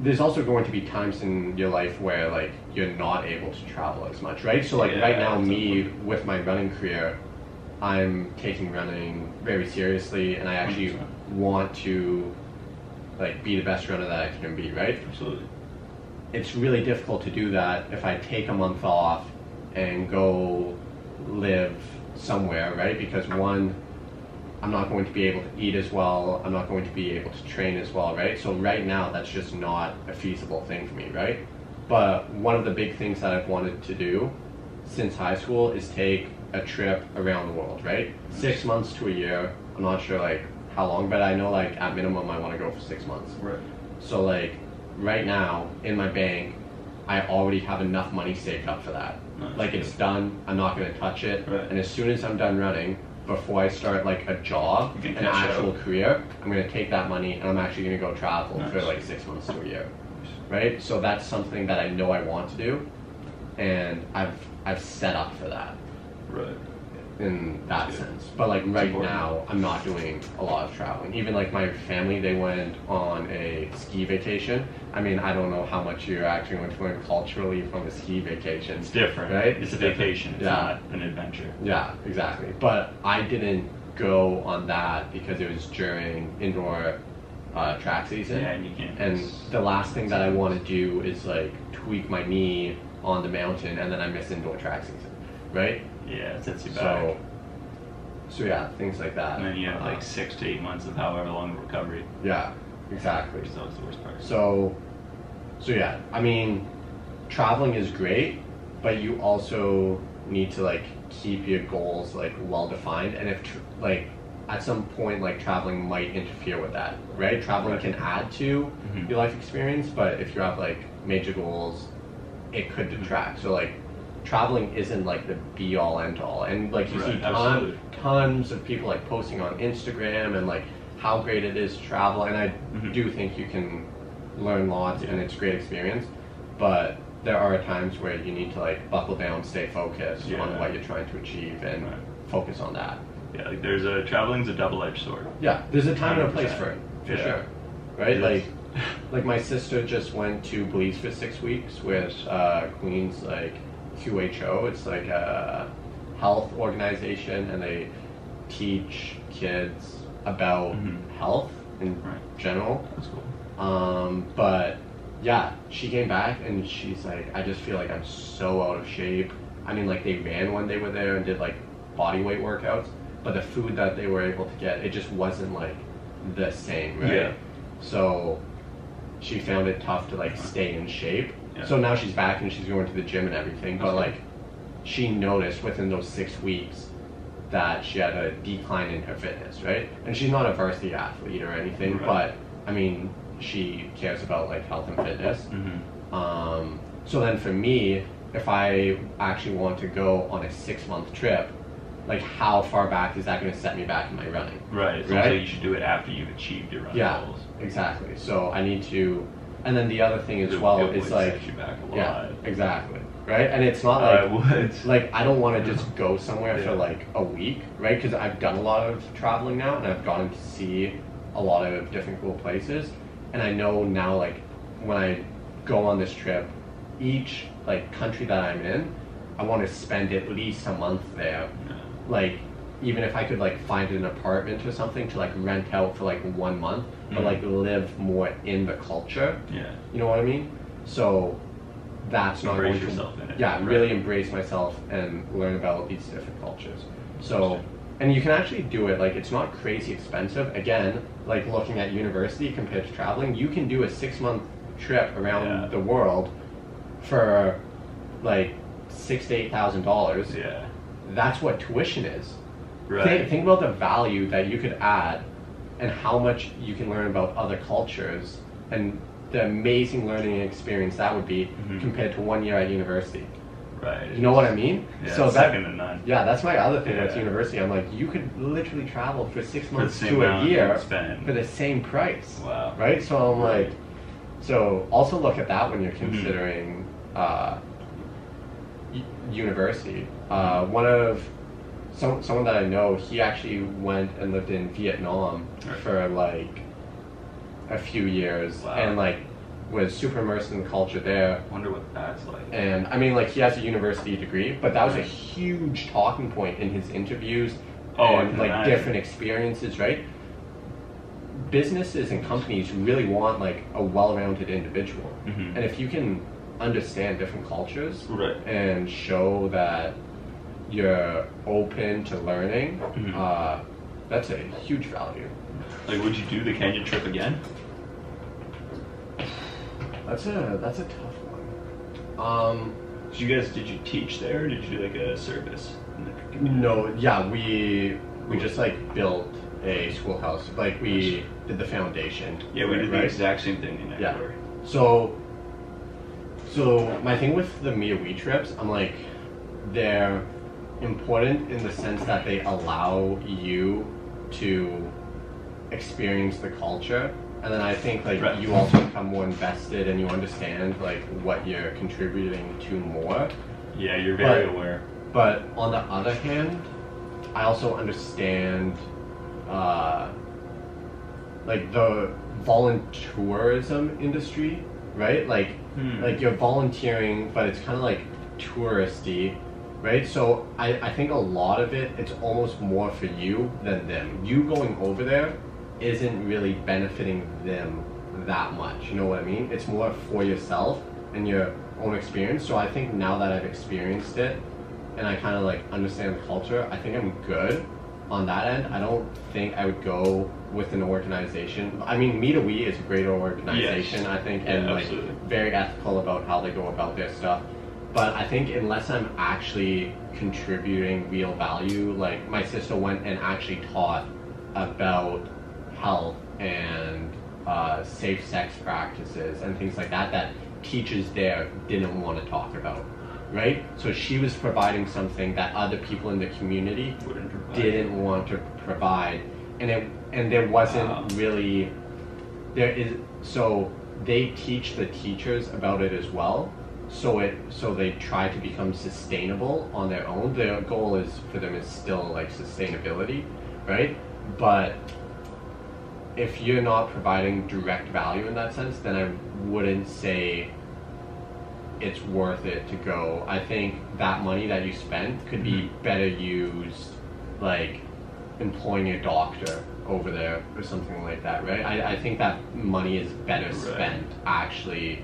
there's also going to be times in your life where like you're not able to travel as much, right? So like Yeah, right now, me with my running career, I'm taking running very seriously, and I actually 100%. want to like be the best runner that I can be, right? absolutely. it's really difficult to do that if I take a month off and go live somewhere, right? Because one, I'm not going to be able to eat as well. I'm not going to be able to train as well, right? So right now, that's just not a feasible thing for me, right? But one of the big things that I've wanted to do since high school is take a trip around the world, right? Six months to a year. I'm not sure like how long, but I know like at minimum I want to go for six months. Right. So like right now in my bank, I already have enough money saved up for that. Nice. Like it's done. I'm not gonna touch it. Right. And as soon as I'm done running, before I start like a job, an actual out. career, I'm gonna take that money and I'm actually gonna go travel for like six months to a year. Right? So that's something that I know I want to do and I've I've set up for that Right. in that good. sense. But like right important. now, I'm not doing a lot of traveling. Even like my family, they went on a ski vacation. I mean, I don't know how much you're actually going to learn culturally from a ski vacation. It's different. Right? It's a different. vacation. It's Yeah. not an adventure. Yeah, exactly. But I didn't go on that because it was during indoor uh, track season. Yeah, and you can't. And the last thing that I want to do is like tweak my knee on the mountain and then I miss indoor track season, right? Yeah, it sets you back. So, so yeah, things like that. and then you have Uh, like six to eight months of however long of recovery, yeah, exactly. So always the worst part. So, so yeah, I mean, traveling is great, but you also need to like keep your goals like well defined, and if tr- like at some point like traveling might interfere with that, right? Traveling Right. can add to Mhm. your life experience, but if you have like major goals, it could Mm-hmm. detract. So like. Traveling isn't like the be all end all, and like you see Right, ton, tons of people like posting on Instagram and like how great it is to travel, and I Mhm. do think you can learn lots and it's a great experience. But there are times where you need to like buckle down, stay focused Yeah. on what you're trying to achieve, and Right. focus on that. Yeah, like there's a traveling's a double-edged sword. Yeah, there's a time and a place for it, for Yeah. sure. Right? It Like, like my sister just went to Belize for six weeks with uh, Queens like QHO. It's like a health organization, and they teach kids about Mhm. health in Right. general. That's cool. Um, but yeah, she came back and she's like, I just feel like I'm so out of shape. I mean, like they ran when they were there and did like body weight workouts, but the food that they were able to get, it just wasn't like the same, right? Yeah. So she found it tough to like stay in shape. Yeah. So now she's back and she's going to the gym and everything, but like she noticed within those six weeks that she had a decline in her fitness, right? And she's not a varsity athlete or anything, Right. but I mean, she cares about like health and fitness. Mm-hmm. Um, so then for me, if I actually want to go on a six month trip, like how far back is that going to set me back in my running? Right. Right? like you should do it after you've achieved your running Yeah, goals. exactly. So I need to, and then the other thing as It- well it is like, set you back a lot. yeah, exactly, right? And it's not like like I don't want to just go somewhere for like a week, right? Because I've done a lot of traveling now, and I've gotten to see a lot of different cool places, and I know now like when I go on this trip, each like country that I'm in, I want to spend at least a month there. Yeah. Like even if I could like find an apartment or something to like rent out for like one month, but like live more in the culture. Yeah. You know what I mean? So that's not Embrace going to yourself in it. yeah Right. really embrace myself and learn about these different cultures. So and you can actually do it like it's not crazy expensive. Again, like looking at university compared to traveling, you can do a six month trip around Yeah. the world for like six to eight thousand dollars. Yeah. That's what tuition is. Right. Think, think about the value that you could add and how much you can learn about other cultures and the amazing learning experience that would be Mhm. compared to one year at university. Right. You know what I mean? Yeah, so that, second to none. yeah, that's my other thing Yeah. university. I'm like, you could literally travel for six months same to a year for the same price. Wow. Right? So I'm Right. like, so also look at that when you're Mhm. considering uh, university. Uh, one of some, someone that I know, he actually went and lived in Vietnam Right. for like a few years Wow. and like was super immersed in the culture there. Wonder what that's like. And I mean, like he has a university degree, but that was a huge talking point in his interviews Oh, and like imagine. different experiences, right? Businesses and companies really want like a well-rounded individual, Mhm. and if you can understand different cultures Right. and show that you're open to learning, Mhm. uh, that's a huge value. Like, would you do the Kenya trip again? That's a that's a tough one. Um, Did you guys did you teach there or did you do like a service? in the community? No, yeah, we we just like built a schoolhouse. Like we did the foundation. Yeah, we did the right? exact same thing in Yeah. So, so my thing with the Me to We trips, I'm like, they're important in the sense that they allow you to experience the culture, and then I think like Right. you also become more invested and you understand like what you're contributing to more. Yeah, you're very But- aware. But on the other hand, I also understand, uh, like the volunteerism industry, right? Like, Hmm. like you're volunteering, but it's kind of like touristy, right? So I, I think a lot of it, it's almost more for you than them. You going over there isn't really benefiting them that much. You know what I mean? It's more for yourself and your own experience. So I think now that I've experienced it and I kind of like understand the culture, I think I'm good on that end. I don't think I would go with an organization. I mean, Me to We is a great organization, I think, and like very ethical about how they go about their stuff. But I think unless I'm actually contributing real value, like my sister went and actually taught about health and uh, safe sex practices and things like that that teachers there didn't want to talk about, right? So she was providing something that other people in the community didn't want to provide, and it and there wasn't Wow. really there is so they teach the teachers about it as well. So it so they try to become sustainable on their own. Their goal is for them is still like sustainability, right? But if you're not providing direct value in that sense, then I wouldn't say it's worth it to go. I think that money that you spent could be Mhm. better used, like employing a doctor over there or something like that, right? I, I think that money is better Right. spent actually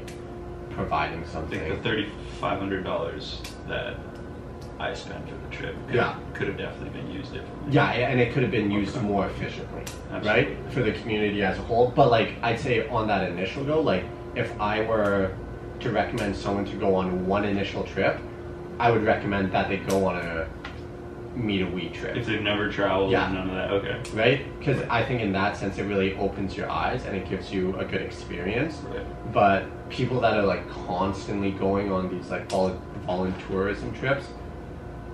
providing I something. think the thirty five hundred dollars that I spent for the trip could, Yeah. could have definitely been used differently. Yeah, and it could have been used more efficiently, Absolutely. right? For the community as a whole. But like I'd say on that initial go, like if I were to recommend someone to go on one initial trip, I would recommend that they go on a meet a week trip. If they've never traveled, Yeah. none of that. Okay. right? Because I think in that sense, it really opens your eyes and it gives you a good experience. Right. But people that are like constantly going on these like vol- volunteerism trips,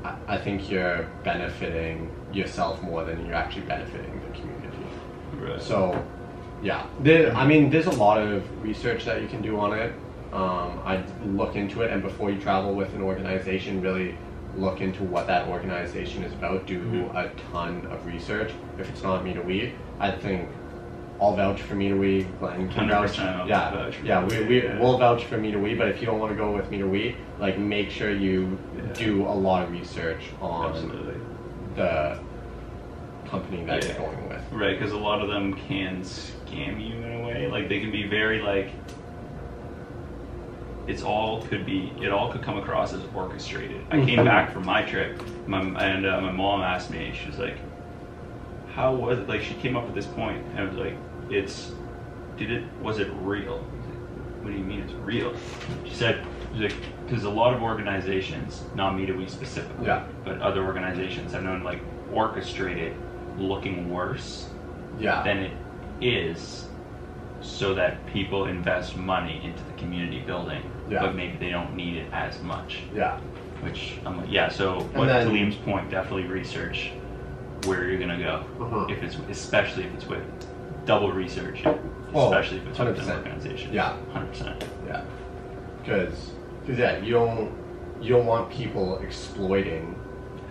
I, I think you're benefiting yourself more than you're actually benefiting the community. Right. So, yeah, there, I mean, there's a lot of research that you can do on it. Um, I'd look into it, and before you travel with an organization, really look into what that organization is about. Do Mhm. a ton of research. If it's not Meet a Week, I think I'll vouch for me to we. Glenn can vouch. 100% I'll Yeah, vouch for yeah. me We, to we we, yeah. will vouch for me to we. But if you don't want to go with me to we, like make sure you Yeah. do a lot of research on Absolutely. the company that Yeah. you're going with. Right, because a lot of them can scam you in a way. Like they can be very like. It's all could be. It all could come across as orchestrated. I came Mhm. back from my trip, my, and uh, my mom asked me. She was like, "How was it?" Like she came up with this point, and I was like, "It's. Did it? Was it real?" Like, What do you mean it's real? She said, because a lot of organizations, not me to we specifically, Yeah. but other organizations have known like orchestrated looking worse Yeah. than it is so that people invest money into the community building, Yeah. but maybe they don't need it as much. yeah. Which I'm like, yeah. So, but then- to Liam's point, definitely research where you're gonna go. Uh-huh. If it's especially if it's with double research, it, Oh, especially if it's with an organization. Yeah. hundred percent. Yeah, because because yeah, you don't you don't want people exploiting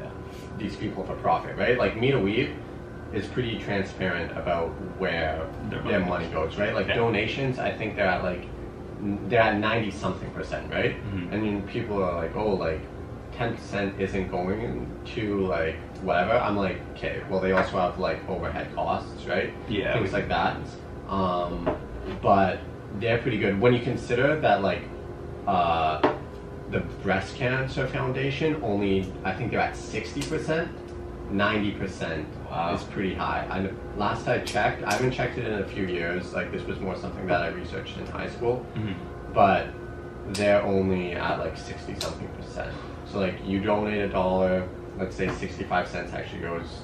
Yeah. these people for profit, right? Like Me to We is pretty transparent about where Their their, money money goes, right? Like Yeah. donations, I think they're at like n- they're at ninety something percent, right? Mhm. And then people are like, oh, like ten percent isn't going to like whatever. I'm like, okay, well they also have like overhead costs, right? Yeah. things like that. Um, but they're pretty good when you consider that like uh, the breast cancer foundation only I think they're at sixty percent. Ninety percent Wow. is pretty high. I last I checked, I haven't checked it in a few years. Like this was more something that I researched in high school, Mhm. but they're only at like sixty something percent. So like you donate a dollar, let's say sixty five cents actually goes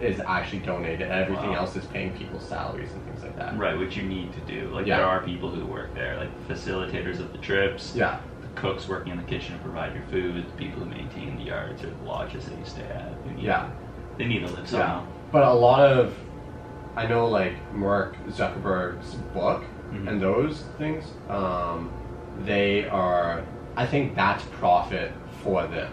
is actually donated. Everything Wow. else is paying people's salaries and things like that. Right, which you need to do. Like Yeah. there are people who work there, like facilitators of the trips, Yeah. the cooks working in the kitchen to provide your food, the people who maintain the yards or the lodges that you stay at. Yeah. They need to live Yeah. But a lot of I know like Mark Zuckerberg's book Mhm. and those things, um, they are I think that's profit for them.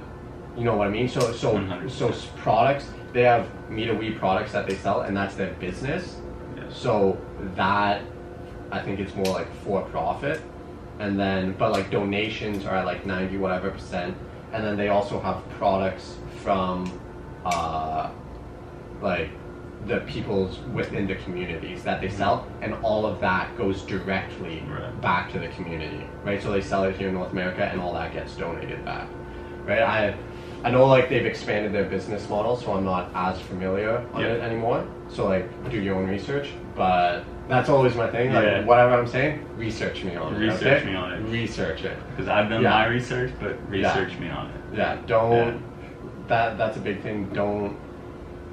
You know what I mean? So so 100%. so products they have Me to We products that they sell and that's their business. Yes. So that I think it's more like for profit. And then but like donations are like ninety whatever percent. And then they also have products from uh like the people's within the communities that they sell and all of that goes directly Right. back to the community. Right? So they sell it here in North America and all that gets donated back. Right? I I know like they've expanded their business model so I'm not as familiar on Yeah. it anymore. So like do your own research. But that's always my thing. Like Yeah. whatever I'm saying, research me on it. Research okay? me on it. Research it. Because I've done Yeah. my research, but research me on it. Yeah, don't. That that's a big thing. Don't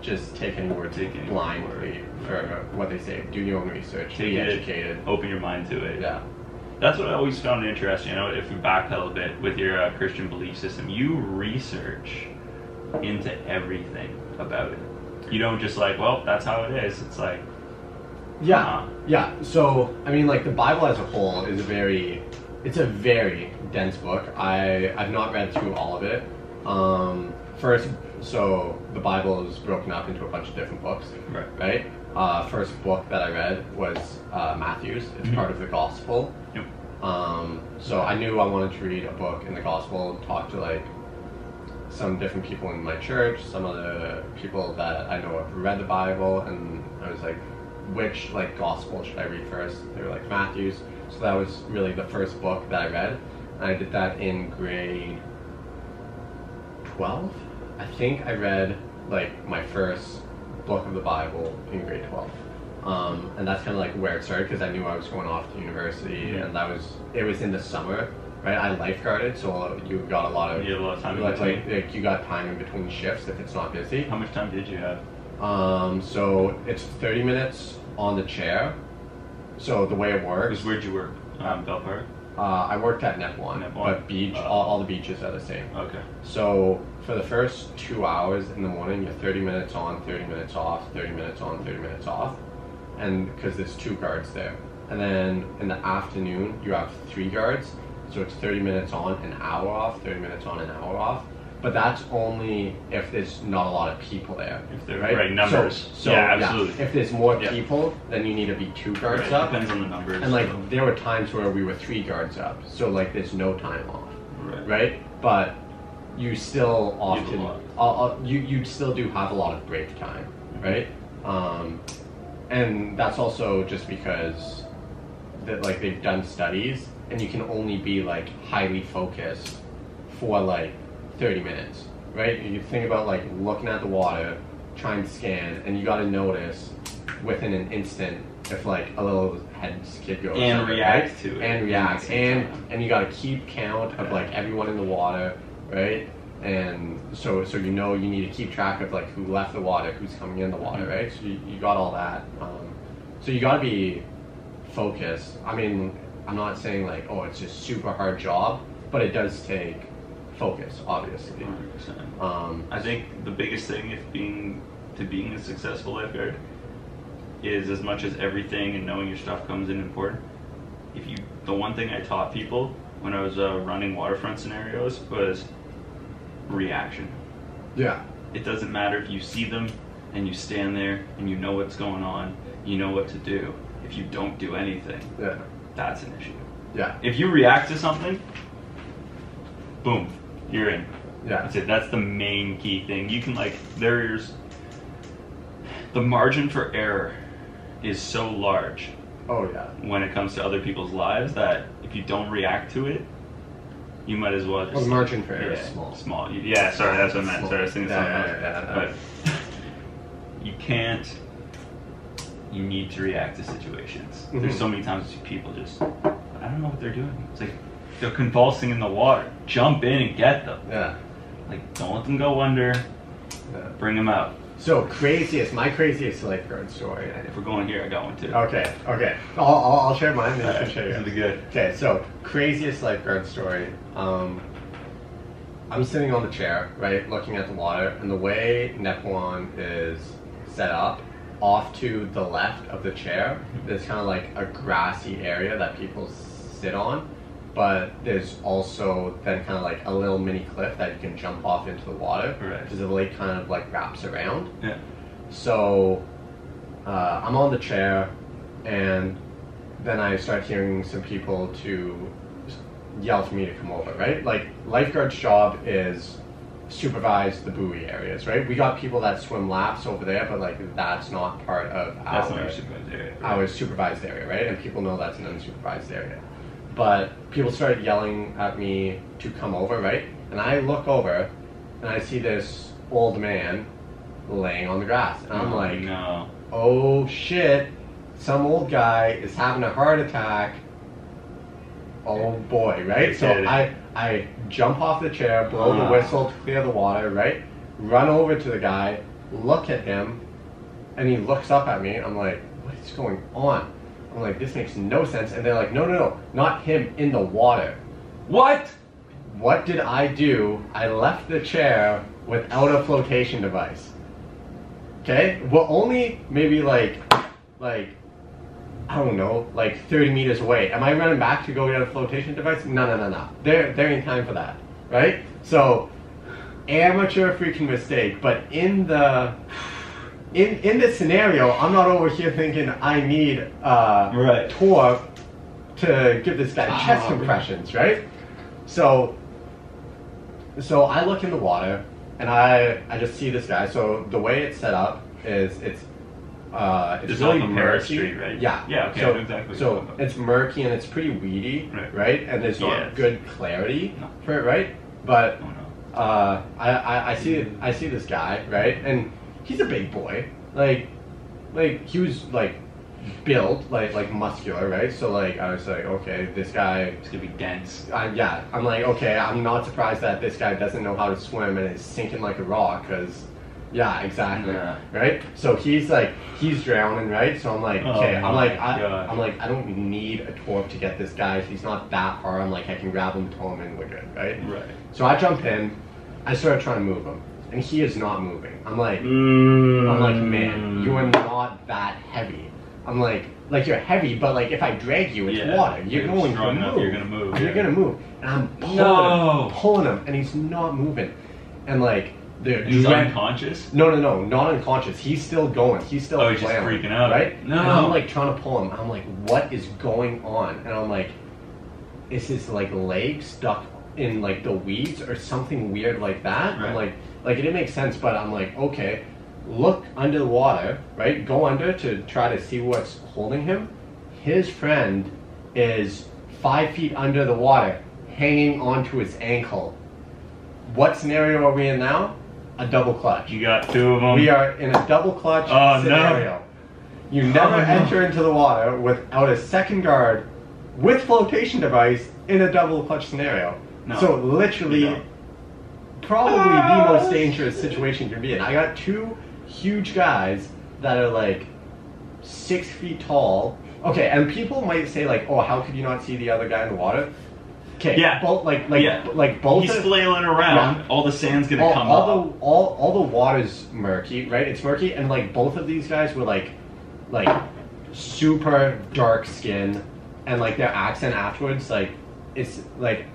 just take any word Take any blindly word. for what they say. Do your own research. Take be it, educated. Open your mind to it. Yeah. That's what I always found interesting. You know, if we backpedal a bit with your uh, Christian belief system, you research into everything about it. You don't just like, well, that's how it is. It's like, Yeah. Uh-huh. Yeah. So I mean, like the Bible as a whole is a very, it's a very dense book. I I've not read through all of it. Um, first, so the Bible is broken up into a bunch of different books. right. right? Uh, first book that I read was uh, Matthew's. It's Mhm. part of the Gospel. Yep. Um, so I knew I wanted to read a book in the Gospel, talk to like some different people in my church, some of the people that I know have read the Bible, and I was like, which like Gospel should I read first? They were like Matthew's. So that was really the first book that I read. And I did that in grade 12. I think I read like my first book of the Bible in grade 12. Um, and that's kind of like where it started because I knew I was going off to university and that was, it was in the summer, right? I lifeguarded, so you got a lot of, You a lot of time in like, between. like, like you got time in between shifts if it's not busy. How much time did you have? Um, so it's 30 minutes on the chair. So the way it works, where'd you work? Um, Bell Park? uh, I worked at Nepahwin, Net One. but beach, Uh, all, all the beaches are the same. Okay. So for the first two hours in the morning, you're 30 minutes on, 30 minutes off, 30 minutes on, 30 minutes off, and because there's two guards there. And then in the afternoon, you have three guards, so it's 30 minutes on, an hour off, 30 minutes on, an hour off. but that's only if there's not a lot of people there. If they're right, right numbers. So, so, yeah, absolutely. if there's more Yeah. people, then you need to be two guards Right, up. Depends on the numbers. And like so- there were times where we were three guards up, so like there's no time off, right. right? But you still often uh, uh, you you still do have a lot of break time, Mm-hmm. right? Um, and that's also just because that like they've done studies, and you can only be like highly focused for like 30 minutes, right? You think about like looking at the water, trying to scan, and you got to notice within an instant if like a little head skid goes And react right? to it and react and and you got to keep count of like everyone in the water right and so so you know you need to keep track of like who left the water who's coming in the water Mhm. right so you, you got all that um, so you got to be focused i mean i'm not saying like oh it's just super hard job but it does take focus obviously 100%. um, I think the biggest thing if being to being a successful lifeguard is as much as everything and knowing your stuff comes in important. If you, the one thing I taught people when I was uh, running waterfront scenarios was reaction. yeah It doesn't matter if you see them and you stand there and you know what's going on, you know what to do. If you don't do anything, yeah that's an issue. yeah If you react to something, boom, you're in. yeah That's it. That's the main key thing. You can like there's the margin for error is so large oh yeah when it comes to other people's lives that if you don't react to it, you might as well just Well, the margin for error is yeah, small. Small. Yeah, sorry, that's what I meant. Sorry, I was thinking something yeah, else. yeah, yeah. But you can't. You need to react to situations. There's Mhm. so many times people just, I don't know what they're doing. It's like they're convulsing in the water. Jump in and get them. yeah Like, don't let them go under. Bring them out. So craziest my craziest lifeguard story If we're going here, I got one too. Okay, okay. I'll, I'll, I'll share mine and then you can share this yours. will be good. Okay, so craziest lifeguard story. Um, I'm sitting on the chair, right, looking at the water, and the way Nepahwin is set up, off to the left of the chair, there's kind of like a grassy area that people sit on, but there's also then kind of like a little mini cliff that you can jump off into the water Right. because the lake kind of like wraps around. Yeah. So uh, I'm on the chair, and then I start hearing some people to yell for me to come over, right? Like, lifeguard's job is supervise the buoy areas, right? We got people that swim laps over there, but like that's not part of That's our supervised area. right? our supervised area, right? And people know that's an unsupervised area. But people started yelling at me to come over, right? And I look over and I see this old man laying on the grass. And I'm Oh, like, no. oh shit, some old guy is having a heart attack. Oh boy, right? So. I I jump off the chair, blow the Ah. whistle to clear the water, right? Run over to the guy, look at him, and he looks up at me. I'm like, what is going on? I'm like, this makes no sense. And they're like, no, no, no, not him in the water. What? What did I do? I left the chair without a flotation device. Okay? Well, only maybe like, like, I don't know, like 30 meters away. Am I running back to go get a flotation device? No, no, no, no. They're, they're in time for that, right? So, amateur freaking mistake. But in the, in in this scenario, I'm not over here thinking I need uh, Right. torque to give this guy chest Oh, compressions, right? So, so I look in the water and I I just see this guy. So the way it's set up is it's uh, it's Just really off of Paris murky. Street, right? Yeah. Yeah, okay, So, exactly so you're talking about. it's murky and it's pretty weedy, Right. right? And there's not Yes. good clarity No. for it, right? But Oh no. uh, I, I, I see I see this guy right, and he's a big boy. Like, like he was like built like like muscular, right? So like I was like, okay, this guy. It's gonna be dense. Uh, yeah, I'm like, okay, I'm not surprised that this guy doesn't know how to swim and is sinking like a rock, because, yeah, exactly, Yeah. right? So he's like, he's drowning, right? So I'm like, Oh okay, I'm like, I, God. I'm like, I don't need a torque to get this guy. He's not that far. I'm like, I can grab him, tow him, and we're good, right? Right. So I jump in, I start trying to move him, and he is not moving. I'm like, Mm. I'm like, man, you are not that heavy. I'm like, like you're heavy, but like if I drag you, it's Yeah. water. You're You're going to enough, move. you're gonna move, You're gonna move, and I'm pulling No. him, pulling him, and he's not moving. and like the He's unconscious. No, no, no, not unconscious. He's still going. He's still. Oh, he's just freaking out. right? No. And I'm like trying to pull him. I'm like, what is going on? And I'm like, is his like leg stuck in like the weeds or something weird like that? I'm like, like it didn't make sense. But I'm like, okay, look under the water, right? Go under to try to see what's holding him. His friend is five feet under the water, hanging onto his ankle. What scenario are we in now? A double clutch. You got two of them. We are in a double clutch Oh, no. You never Oh, no. enter into the water without a second guard with flotation device in a double clutch scenario. No. So literally. Probably the Ah. most dangerous situation you can be in. I got two huge guys that are like six feet tall. Okay, and people might say like, "Oh, how could you not see the other guy in the water?" Okay, Yeah. both like like yeah. like both. He's flailing around. Yeah. All the sand's gonna all, come all up. the all, all the water's murky, right? It's murky, and like both of these guys were like, like, super dark skin, and like their accent afterwards, like, it's like,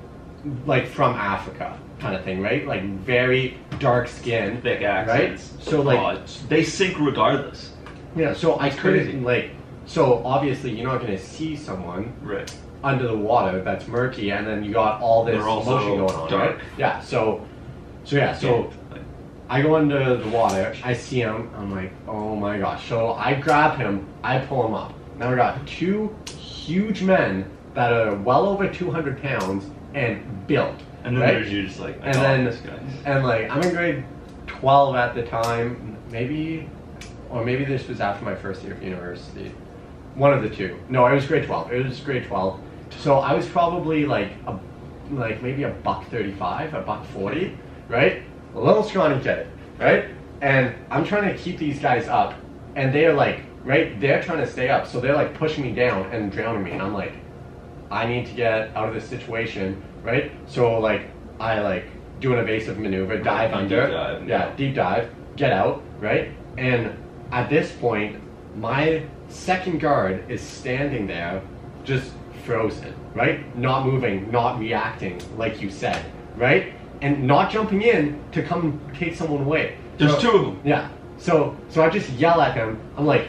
like from Africa kind of thing, right? Like very dark skin, Thick accents. right? So like, Oh, they sink regardless. yeah. So I couldn't crazy. like, so obviously you're not gonna see someone Right. under the water that's murky, and then you got all this motion going on, dark. right? Yeah. So, so yeah. So. I go under the water, I see him, I'm like, oh my gosh. So I grab him, I pull him up. Now we got two huge men that are well over 200 pounds and built. And then right? there's you just like, I and then, this guy. and like, I'm in grade 12 at the time, maybe, or maybe this was after my first year of university. One of the two. No, it was grade 12. It was grade 12. So I was probably like a, like maybe a buck 35, a buck 40, right? A little scrawny kid, right? And I'm trying to keep these guys up, and they're like, right? They're trying to stay up, so they're like pushing me down and drowning me, and I'm like, I need to get out of this situation, right? So like, I like do an evasive maneuver, dive Deep under, dive, yeah, yeah. deep dive, get out, right? And at this point, my second guard is standing there, just frozen, right? Not moving, not reacting, like you said, right? And not jumping in to come take someone away. There's So- two of them. yeah. So so I just yell at him. I'm like,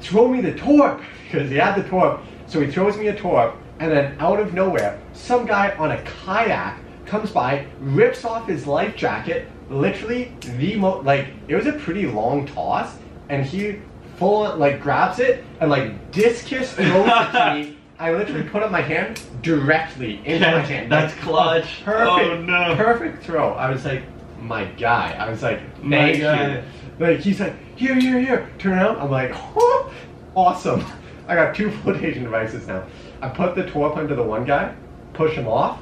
throw me the torp because he had the torp. So he throws me a torp, and then out of nowhere, some guy on a kayak comes by, rips off his life jacket. Literally the mo like it was a pretty long toss, and he full on, like grabs it and like discus throws it to me. I literally put up my hand directly into my hand. That's Like, clutch. Perfect. Oh, no. Perfect throw. I was like, my guy. I was like, My thank you. Like he's like, here, here, here. Turn around. I'm like, oh, awesome. I got two flotation devices now. I put the torp under the one guy, push him off,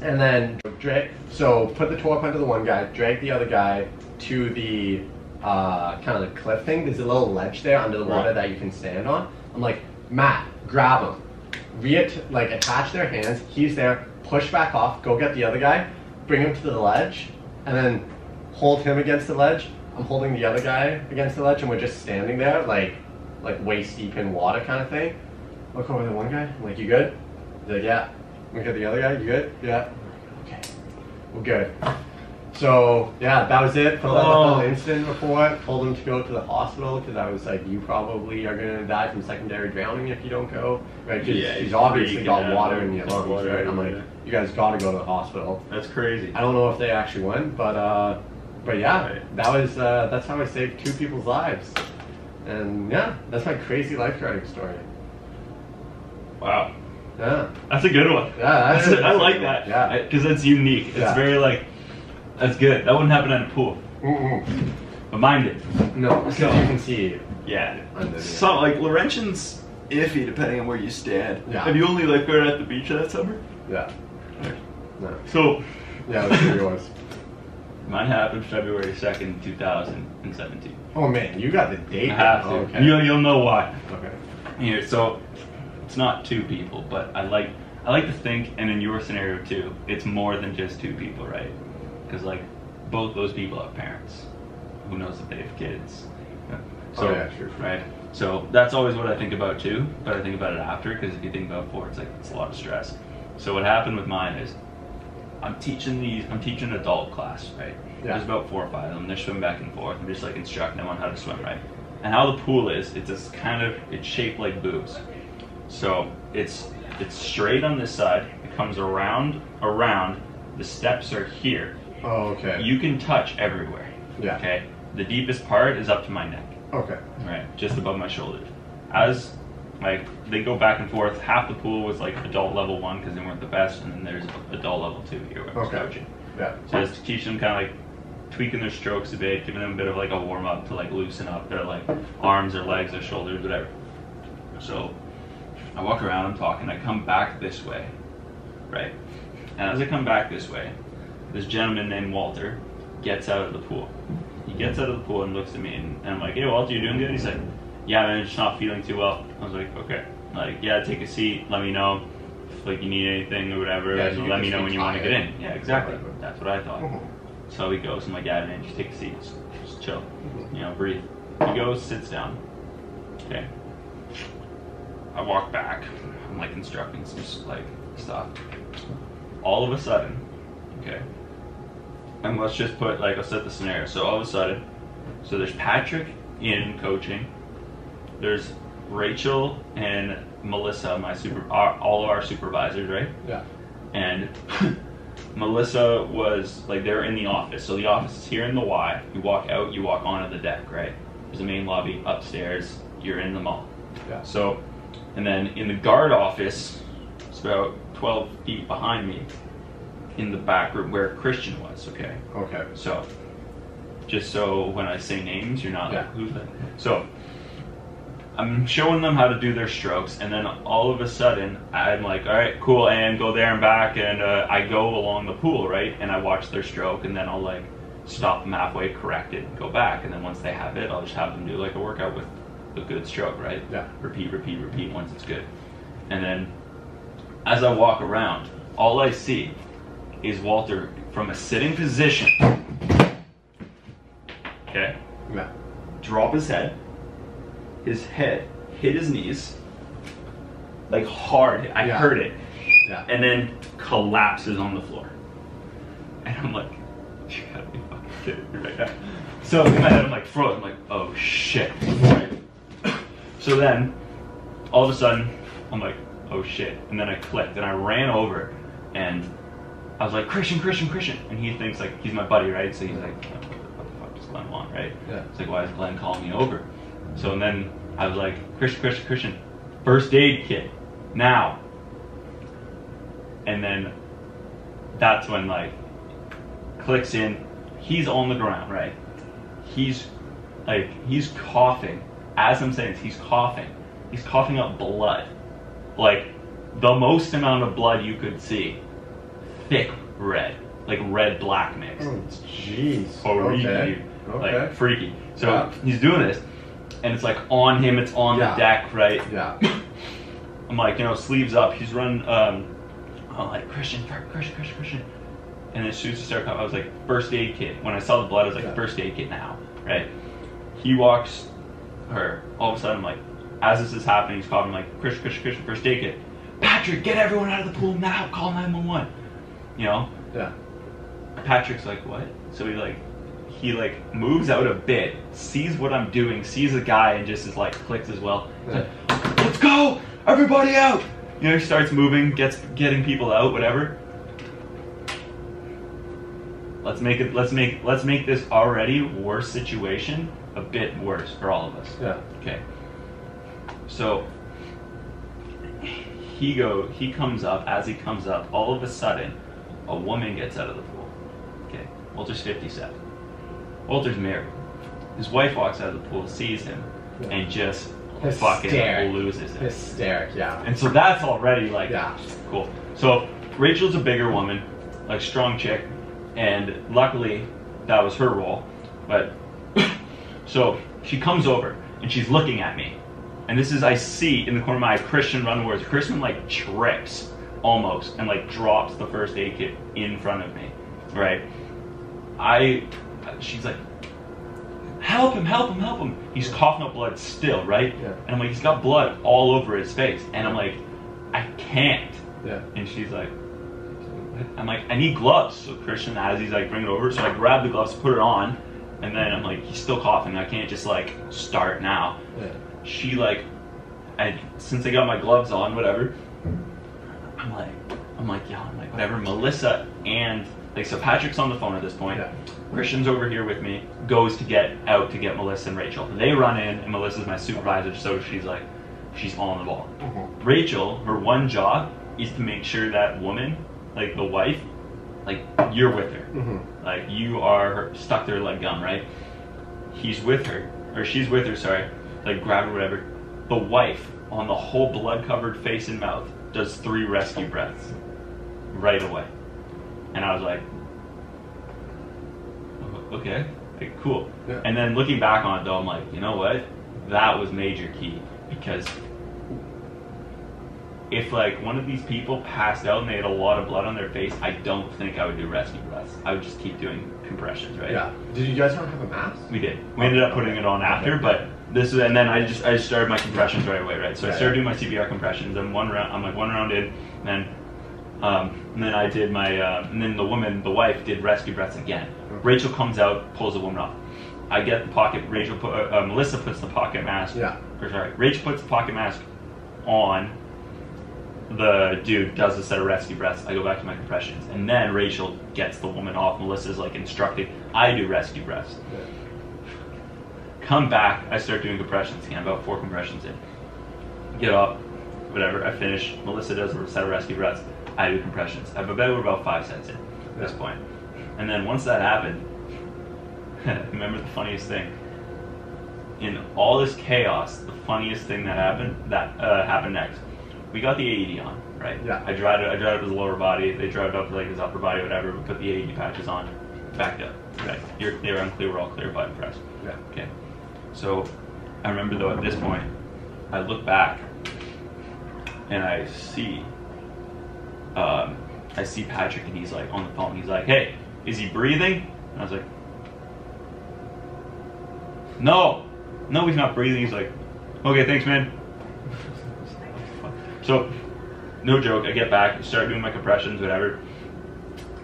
and then drag. So put the torp under the one guy, drag the other guy to the uh, kind of the cliff thing. There's a little ledge there under the water Right. that you can stand on. I'm like, Matt, grab him. Reat like attach their hands. He's there. Push back off. Go get the other guy. Bring him to the ledge, and then hold him against the ledge. I'm holding the other guy against the ledge, and we're just standing there, like, like waist deep in water, kind of thing. Look over the one guy. I'm like, you good? He's like, yeah. Look at the other guy. You good? Yeah. Okay. We're good. So yeah, that was it. Filled out the Oh. whole incident report. Told him to go to the hospital because I was like, you probably are gonna die from secondary drowning if you don't go. Right? 'Cause Yeah, he's obviously got water in your lungs, Water right? I'm like, you guys gotta go to the hospital. That's crazy. I don't know if they actually went, but uh, but yeah, Right. that was uh, that's how I saved two people's lives. And yeah, that's my crazy lifeguarding story. Wow. Yeah. That's a good one. Yeah, that That's I like that. Yeah. Because that's unique. It's Yeah. very like, that's good. That wouldn't happen at a pool. Mm-mm. But mine did. No, because So- you can see. Yeah. Under So like Laurentian's iffy depending on where you stand. Yeah. Have you only lifeguarded at the beach that summer? Yeah. No. So Yeah, that's it was. mine happened February second, two thousand and seventeen. Oh man, you got the date. I have to. Okay. You'll you'll know why. okay. Here, so it's not two people, but I like I like to think, and in your scenario too, it's more than just two people, right? Because like both those people have parents. Who knows if they have kids? Oh, so Oh, yeah, true. right. So that's always what I think about too, but I think about it after because if you think about before, it's like it's a lot of stress. So what happened with mine is I'm teaching these. I'm teaching adult class, right? Yeah. There's about four or five of them. They're swimming back and forth. I'm just like instructing them on how to swim, right? And how the pool is, it's just kind of it's shaped like boobs. So it's it's straight on this side. It comes around around. The steps are here. Oh, okay. You can touch everywhere. Yeah. Okay. The deepest part is up to my neck. Okay. Right, just above my shoulders. As like they go back and forth, half the pool was like adult level one because they weren't the best, and then there's adult level two here where I was Okay. coaching. Yeah. So just to teach them kind of like tweaking their strokes a bit, giving them a bit of like a warm up to like loosen up their like arms or legs or shoulders, whatever. So I walk around, I'm talking, I come back this way, right? And as I come back this way, this gentleman named Walter gets out of the pool. He gets out of the pool and looks at me, and, and I'm like, "Hey, Walter, you doing good?" He's like, "Yeah, man, just not feeling too well." I was like, "Okay." Like, yeah, take a seat. Let me know if like you need anything or whatever. Yeah, and let me know when you want to get in. Yeah, exactly. That's what I thought. Mhm. So he goes, I'm like, yeah, man, just take a seat, just, just chill, you know, breathe. He goes, sits down. Okay. I walk back. I'm like instructing some like stuff. All of a sudden, okay. And let's just put like let's set the scenario. So all of a sudden, so there's Patrick in coaching. There's Rachel and Melissa, my super, our, all of our supervisors, right? Yeah. and Melissa was like they were in the office. So the office is here in the Y. You walk out, you walk onto the deck, right? There's a main lobby upstairs. You're in the mall. Yeah. So, and then in the guard office, it's about 12 feet behind me, in the back room where Christian was. Okay. Okay. So, just so when I say names, you're not Yeah. like, who's that? So, I'm showing them how to do their strokes, and then all of a sudden, I'm like, all right, cool, and go there and back, and uh, I go along the pool, right? And I watch their stroke, and then I'll like stop them halfway, correct it, and go back, and then once they have it, I'll just have them do like a workout with a good stroke, right? Yeah. Repeat, repeat, repeat once it's good. And then as I walk around, all I see is Walter from a sitting position. Okay? Yeah. Drop his head. His head hit his knees. Like hard. I Yeah. heard it. Yeah. And then collapses on the floor. And I'm like, you gotta be fucking kidding me right now. So in my head, I'm like frozen. I'm like, oh shit. So then, all of a sudden, I'm like, oh shit. And then I clicked and I ran over and I was like, Christian, Christian, Christian. And he thinks like he's my buddy, right? So he's like, what the, what the fuck does Glenn want, right? Yeah. It's like, why is Glenn calling me over? So and then I was like, Christian, Christian, Christian, first aid kit, now. And then that's when like clicks in, he's on the ground, right? He's like he's coughing. As I'm saying this, he's coughing. He's coughing up blood. Like the most amount of blood you could see. Thick red. Like red black mix. Oh, jeez. Freaky, Okay. dude. Okay. Like freaky. So Yeah. he's doing this, and it's like on him. It's on Yeah. the deck, right? Yeah. I'm like, you know, sleeves up. He's running. Um, I'm like Christian, Christian, Christian, Christian. And then as soon as he started coughing, I was like, first aid kit. When I saw the blood, I was like, Yeah. first aid kit now, right? He walks her. All of a sudden, like, as this is happening, he's. I'm like, Chris, Chris, Chris, first aid kit. Patrick, get everyone out of the pool now. Call 911. You know, Yeah. Patrick's like, what? So he like, he like moves out a bit, sees what I'm doing, sees a guy, and just is like clicks as well. He's like, Let's go, everybody out. You know, he starts moving, gets getting people out, whatever. Let's make it. Let's make. Let's make this already worse situation a bit worse for all of us. Yeah. Okay. So he go he comes up as he comes up, all of a sudden, a woman gets out of the pool. Okay. Walter's fifty seven. Walter's married. His wife walks out of the pool, sees him, Yeah. and just Hysteric. fucking loses it. Hysteric. Yeah. And so that's already like Yeah. cool. So Rachel's a bigger woman, like strong chick, and luckily that was her role. But so she comes over and she's looking at me, and this is I see in the corner of my eye Christian run towards. Christian like trips almost and like drops the first aid kit in front of me, right? I, she's like, help him, help him, help him. He's coughing up blood still, right? Yeah. And I'm like, he's got blood all over his face, and I'm like, I can't. Yeah. And she's like, I'm like, I need gloves. So Christian, as he's like, bring it over. So I grab the gloves, put it on, and then I'm like, he's still coughing. I can't just like start now. Yeah. She like, I since I got my gloves on, whatever. I'm like, I'm like, yeah, I'm like, whatever. Melissa and like, so Patrick's on the phone at this point. Yeah. Christian's over here with me, goes to get out to get Melissa and Rachel. They run in, and Melissa's my supervisor, so she's like, she's on the ball. Mhm. Rachel, her one job is to make sure that woman, like the wife, like you're with her. Mhm. Like you are her, stuck there like gum, right? He's with her, or she's with her, sorry. Like grab her, whatever. The wife, on the whole blood covered face and mouth, does three rescue breaths right away. And I was like, "Oh, okay, like, cool. Yeah. And then looking back on it though, I'm like, you know what? That was major key because if like one of these people passed out and they had a lot of blood on their face, I don't think I would do rescue breaths. I would just keep doing compressions, right? Yeah. Did you guys not have a mask? We did. We ended up putting it on after, Okay. but this is, and then I just I just started my compressions right away, right? So I started doing my CPR compressions, I'm one round I'm like one round in, and then um, and then I did my uh, and then the woman, the wife, did rescue breaths again. Okay. Rachel comes out, pulls the woman off. I get the pocket. Rachel put uh, uh, Melissa puts the pocket mask. Yeah. Or sorry, Rachel puts the pocket mask on. The dude does a set of rescue breaths. I go back to my compressions, and then Rachel gets the woman off. Melissa's like instructing. I do rescue breaths. Come back. I start doing compressions again. About four compressions in. Get up. Whatever. I finish. Melissa does a set of rescue breaths. I do compressions. I'm about about five sets in at this point. And then once that happened, remember the funniest thing. In all this chaos, the funniest thing that happened that uh, happened next. We got the AED on, right? Yeah. I dried it. I dried up his lower body. They dried it up like his upper body, whatever. We put the AED patches on. Backed up. Right. You're clear. I'm clear. We're all clear. Button press. Yeah. Okay. So I remember though at this point, I look back and I see, um, I see Patrick and he's like on the phone. He's like, "Hey, is he breathing?" And I was like, "No, no, he's not breathing." He's like, "Okay, thanks, man." So, no joke. I get back, start doing my compressions, whatever.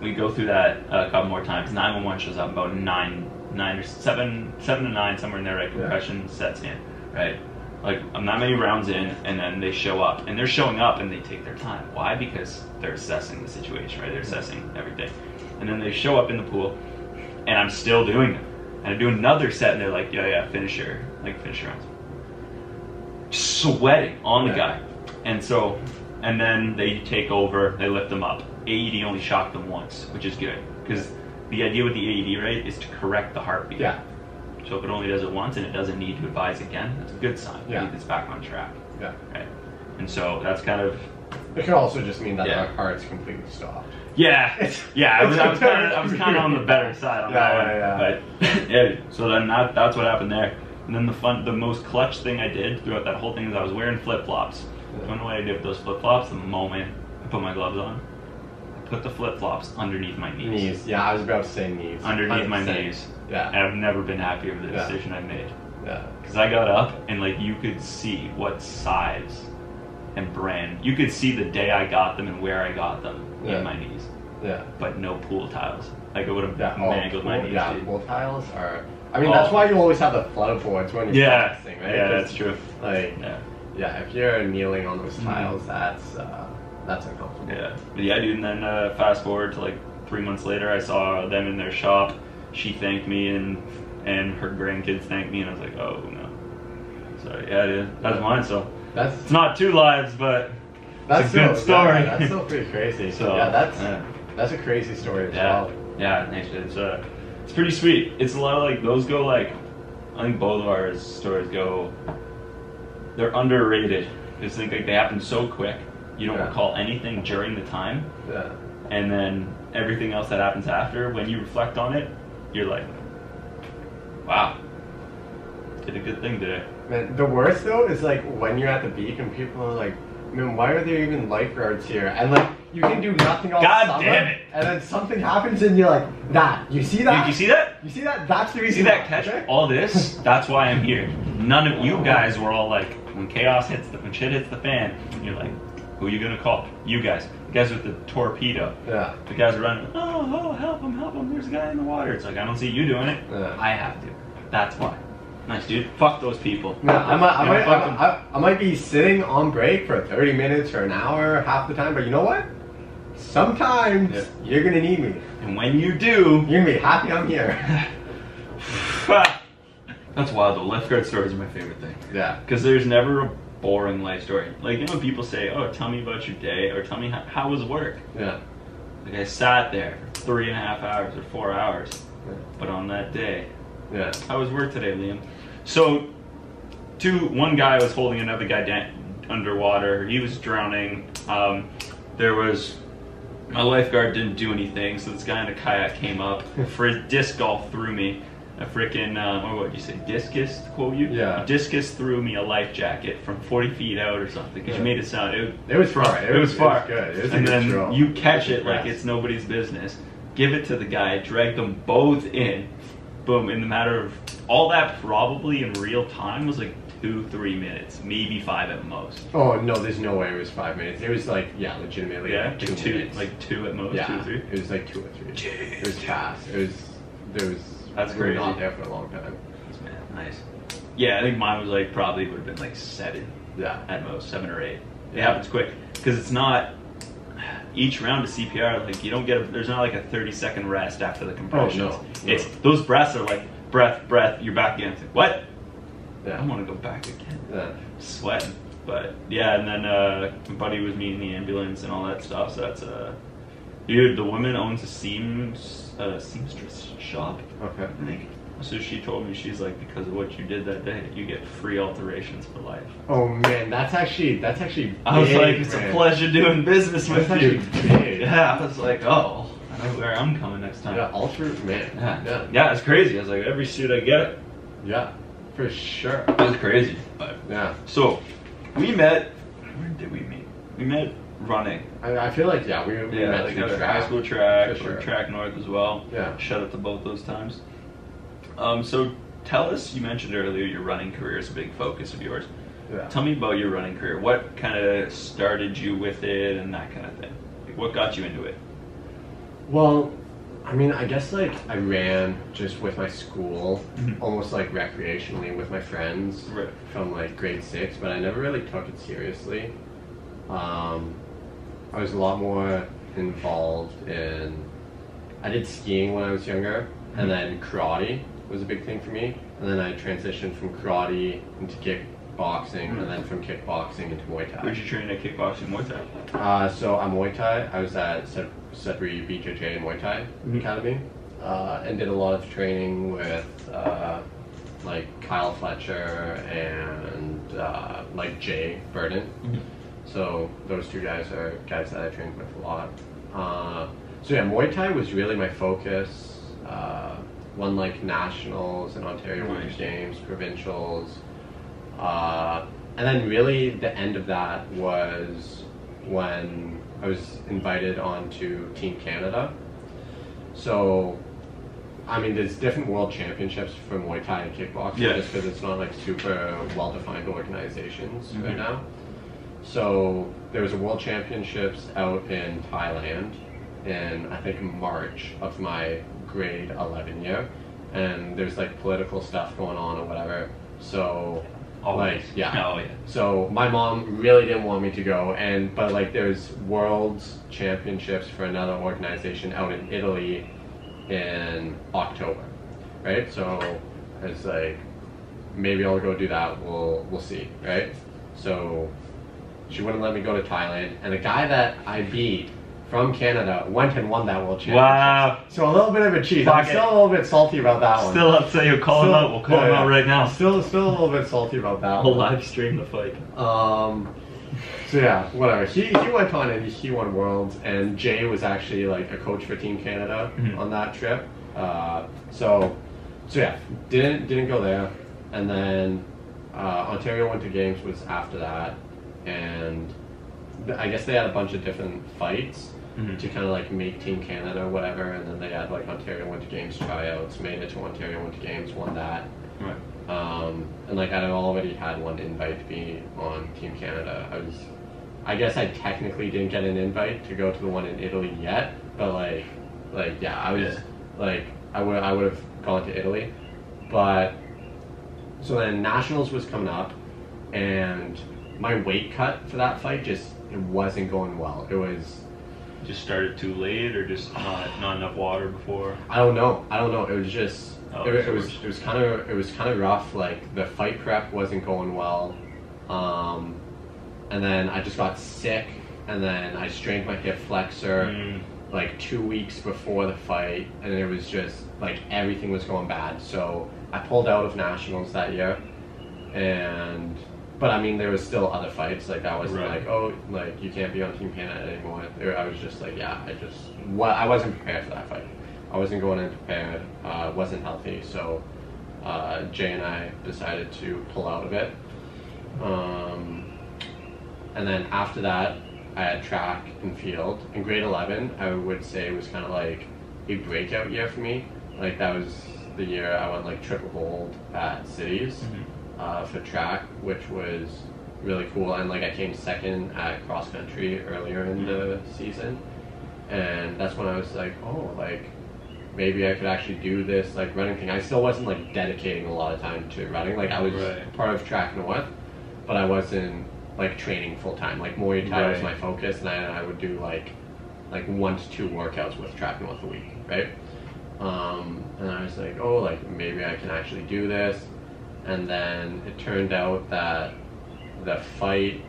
We go through that a couple more times. Nine one one shows up about nine, nine or seven, seven to nine, somewhere in there. Right, Yeah. compression sets in. Right, like I'm not many rounds in, and then they show up, and they're showing up, and they take their time. Why? Because they're assessing the situation. Right, they're assessing everything, and then they show up in the pool, and I'm still doing them. And I do another set, and they're like, "Yeah, yeah, finish your like finish your rounds." Sweating on the Yeah. guy, and so, and then they take over. They lift them up. AED only shocked them once, which is good because the idea with the AED right is to correct the heartbeat. Yeah. So if it only does it once and it doesn't need to advise again, that's a good sign. Yeah. It's back on track. Yeah. Right. And so that's kind of It could also just mean that Yeah. our heart's completely stopped. yeah, It's- yeah. I was, I was kind of, I was kind of on the better side on Yeah, that one. yeah, But yeah, so then that, that's what happened there. And then the fun, the most clutch thing I did throughout that whole thing is I was wearing flip flops. Know what I did with those flip flops. The moment I put my gloves on, I put the flip flops underneath my knees. Knees. Yeah, I was about to say knees. Underneath my 100%. knees. Yeah. And I've never been happier with the Yeah. decision I made. Yeah. Because I got up and like you could see what size and brand. You could see the day I got them and where I got them Yeah. in my knees, Yeah. but no pool tiles. Like it would have Yeah. Oh, mangled my pool- knees. yeah. dude. Pool tiles are. I mean, oh. that's Oh. why you always have the floorboards when you're Yeah, practicing, right? yeah, 'Cause, that's true. Like, Yeah, yeah, if you're kneeling on those tiles, that's uh, that's uncomfortable. yeah, but yeah, dude. And then uh, fast forward to like three months later, I saw them in their shop. She thanked me, and and her grandkids thanked me, and I was like, oh no. So yeah, dude, that's mine. So That's it's not two lives, but that's it's a good still- yeah, story. that's still pretty crazy. So, yeah, that's yeah. that's a crazy story as Yeah, well. yeah, thanks. dude. It's uh, it's pretty sweet. It's a lot of like those go like, I think both of our stories go. They're underrated. Think like they happen so quick. You don't Yeah. recall anything during the time, Yeah. and then everything else that happens after. When you reflect on it, you're like, wow, did a good thing today. Man, the worst though is like when you're at the beach and people are like, "Man, why are there even lifeguards here?" And like you can do nothing all God summer, damn it. and then something happens and you're like, "That you see that? Did you see that? You see that? That's the You reason." see that catch? okay? All this, that's why I'm here. None of you guys were all like, when chaos hits, the, when shit hits the fan, you're like, who are you gonna call? You guys. The guys with the torpedo. Yeah. The guys are running. Oh, oh, help him, help him! There's a guy in the water. It's like I don't see you doing it. Yeah. I have to. That's why. Nice, dude. Fuck those people. Yeah, I might, I, might. I, I, I might be sitting on break for 30 minutes or an hour half the time, but you know what? Sometimes Yeah. you're gonna need me. And when you do, You're gonna be happy I'm here. that's wild. The lifeguard stories are my favorite thing. yeah. Because there's never a boring life story. Like, you know, when people say, oh, tell me about your day, or tell me how, how was work? Yeah. Like, I sat there for three and a half hours or four hours. yeah. But on that day, Yeah. how was work today, Liam? So, two, one guy was holding another guy down underwater. He was drowning. Um, there was, my lifeguard didn't do anything, so this guy in a kayak came up, for disc golf through me. A freaking, um, or what you say, discus, to quote you? Yeah. Discus threw me a life jacket from 40 feet out or something, because you made it sound, it, It was far. It, was, far. It was good. It was and then throw. you catch it like it's nobody's business. Give it to the guy, drag them both in. Boom, in the matter of all that probably in real time was like two, three minutes, maybe five at most. Oh no, there's no way it was five minutes. It was like yeah, legitimately Yeah, like two, two, minutes. like two at most, yeah, two or three. it was like two or three. Jeez. It was fast. It was there was. That's crazy. Not there for a long time. Man, nice. Yeah, I think mine was like probably would have been like seven Yeah. at most, seven or eight. It happens quick because it's not each round of CPR. Like you don't get a, there's not like a 30 second rest after the compressions. no, no. It's those breaths are like breath, breath. You're back again. It's like, what? Yeah. I want to go back again. Yeah. Sweating. But yeah, and then uh, my buddy was me in the ambulance and all that stuff. So that's uh, dude. The woman owns a seams uh, seamstress shop. Okay. I think. So she told me she's like because of what you did that day, you get free alterations for life. Oh man, that's actually that's actually. I was big, like, it's man. a pleasure doing business That's with you. big. Yeah, I was like, oh, I know where I'm coming next time. Yeah, ultra man. yeah, Yeah. yeah, it's crazy. I was like, every suit I get, Yeah, for sure. it was crazy. But Yeah. so we met. Where did we meet? We met running. I, I feel like yeah, we, we Yeah, met like through a track. high school track For or sure. track north as well. Yeah. Shout out to both those times. Um, so tell us. You mentioned earlier your running career is a big focus of yours. Yeah. Tell me about your running career. What kind of started you with it and that kind of thing? Like, what got you into it? Well, I mean, I guess like I ran just with my school, Mhm. almost like recreationally with my friends Right. from like grade six, but I never really took it seriously. Um, I was a lot more involved in. I did skiing when I was younger, and Mhm. then karate was a big thing for me. And then I transitioned from karate into kickboxing, Mhm. and then from kickboxing into Muay Thai. Where'd you train at kickboxing Muay Thai? Uh, so I'm Muay Thai. I was at Sud- Sudbury BJJ Muay Thai Mhm. Academy, uh, and did a lot of training with uh, like Kyle Fletcher and uh, like Jay Burden. So those two guys are guys that I trained with a lot. Uh, so yeah, Muay Thai was really my focus. Uh, won like nationals and Ontario Winter Nice. Games, provincials, uh, and then really the end of that was when I was invited onto Team Canada. So, I mean, there's different world championships for Muay Thai and kickboxing Yeah. just because it's not like super well-defined organizations Mhm. right now. So there was a world championships out in Thailand in I think March of my grade 11 year, and there's like political stuff going on or whatever. So Always. like yeah, Oh yeah. so my mom really didn't want me to go, and but like there's world championships for another organization out in Italy in October, right? So it's like maybe I'll go do that. We'll we'll see, right? So she wouldn't let me go to Thailand, and the guy that I beat from Canada went and won that world championship. Wow. So a little bit of a cheat. I'm Fuck still it. a little bit salty about that one. Still upset you call him Still- out. We'll call him out right now. Still, still a little bit salty about that. We'll one. live stream the fight. Um, so yeah, whatever. He he went on and he won worlds, and Jay was actually like a coach for Team Canada Mhm. on that trip. Uh, so so yeah, didn't didn't go there, and then uh, Ontario Winter Games was after that, and I guess they had a bunch of different fights Mhm. to kind of like make Team Canada or whatever, and then they had like Ontario Winter Games tryouts, made it to Ontario Winter Games, won that. Right. Um, and like I already had one invite to be on Team Canada. I was I guess I technically didn't get an invite to go to the one in Italy yet, but like, like yeah, I was Yeah. like, I would I would have gone to Italy, but so then nationals was coming up, and my weight cut for that fight just it wasn't going well. It was Just started too late, or just not not enough water before. I don't know. I don't know. It was just Oh, it, it was it was kind of it was kind of rough. Like the fight prep wasn't going well, um, and then I just got sick, and then I strained my hip flexor Mm. like two weeks before the fight, and it was just like everything was going bad. So I pulled out of nationals that year, and but I mean there was still other fights. Like I wasn't Right. like oh like you can't be on Team Canada anymore. I was just like yeah I just what I wasn't prepared for that fight. I wasn't going in prepared. Uh, wasn't healthy. So uh, Jay and I decided to pull out of it. Um, and then after that, I had track and field. In grade 11, I would say was kind of like a breakout year for me. Like that was the year I went like triple gold at cities Mhm. Uh, for track, which was really cool. And like I came second at cross country earlier in the season, and that's when I was like, oh, like maybe I could actually do this like running thing. I still wasn't like dedicating a lot of time to running. Like I was Right. part of track north, but I wasn't like training full time. Like Muay Thai was my focus, and I, I would do like like one to two workouts with track and north a week, right? Um, and I was like, oh, like maybe I can actually do this. And then it turned out that the fight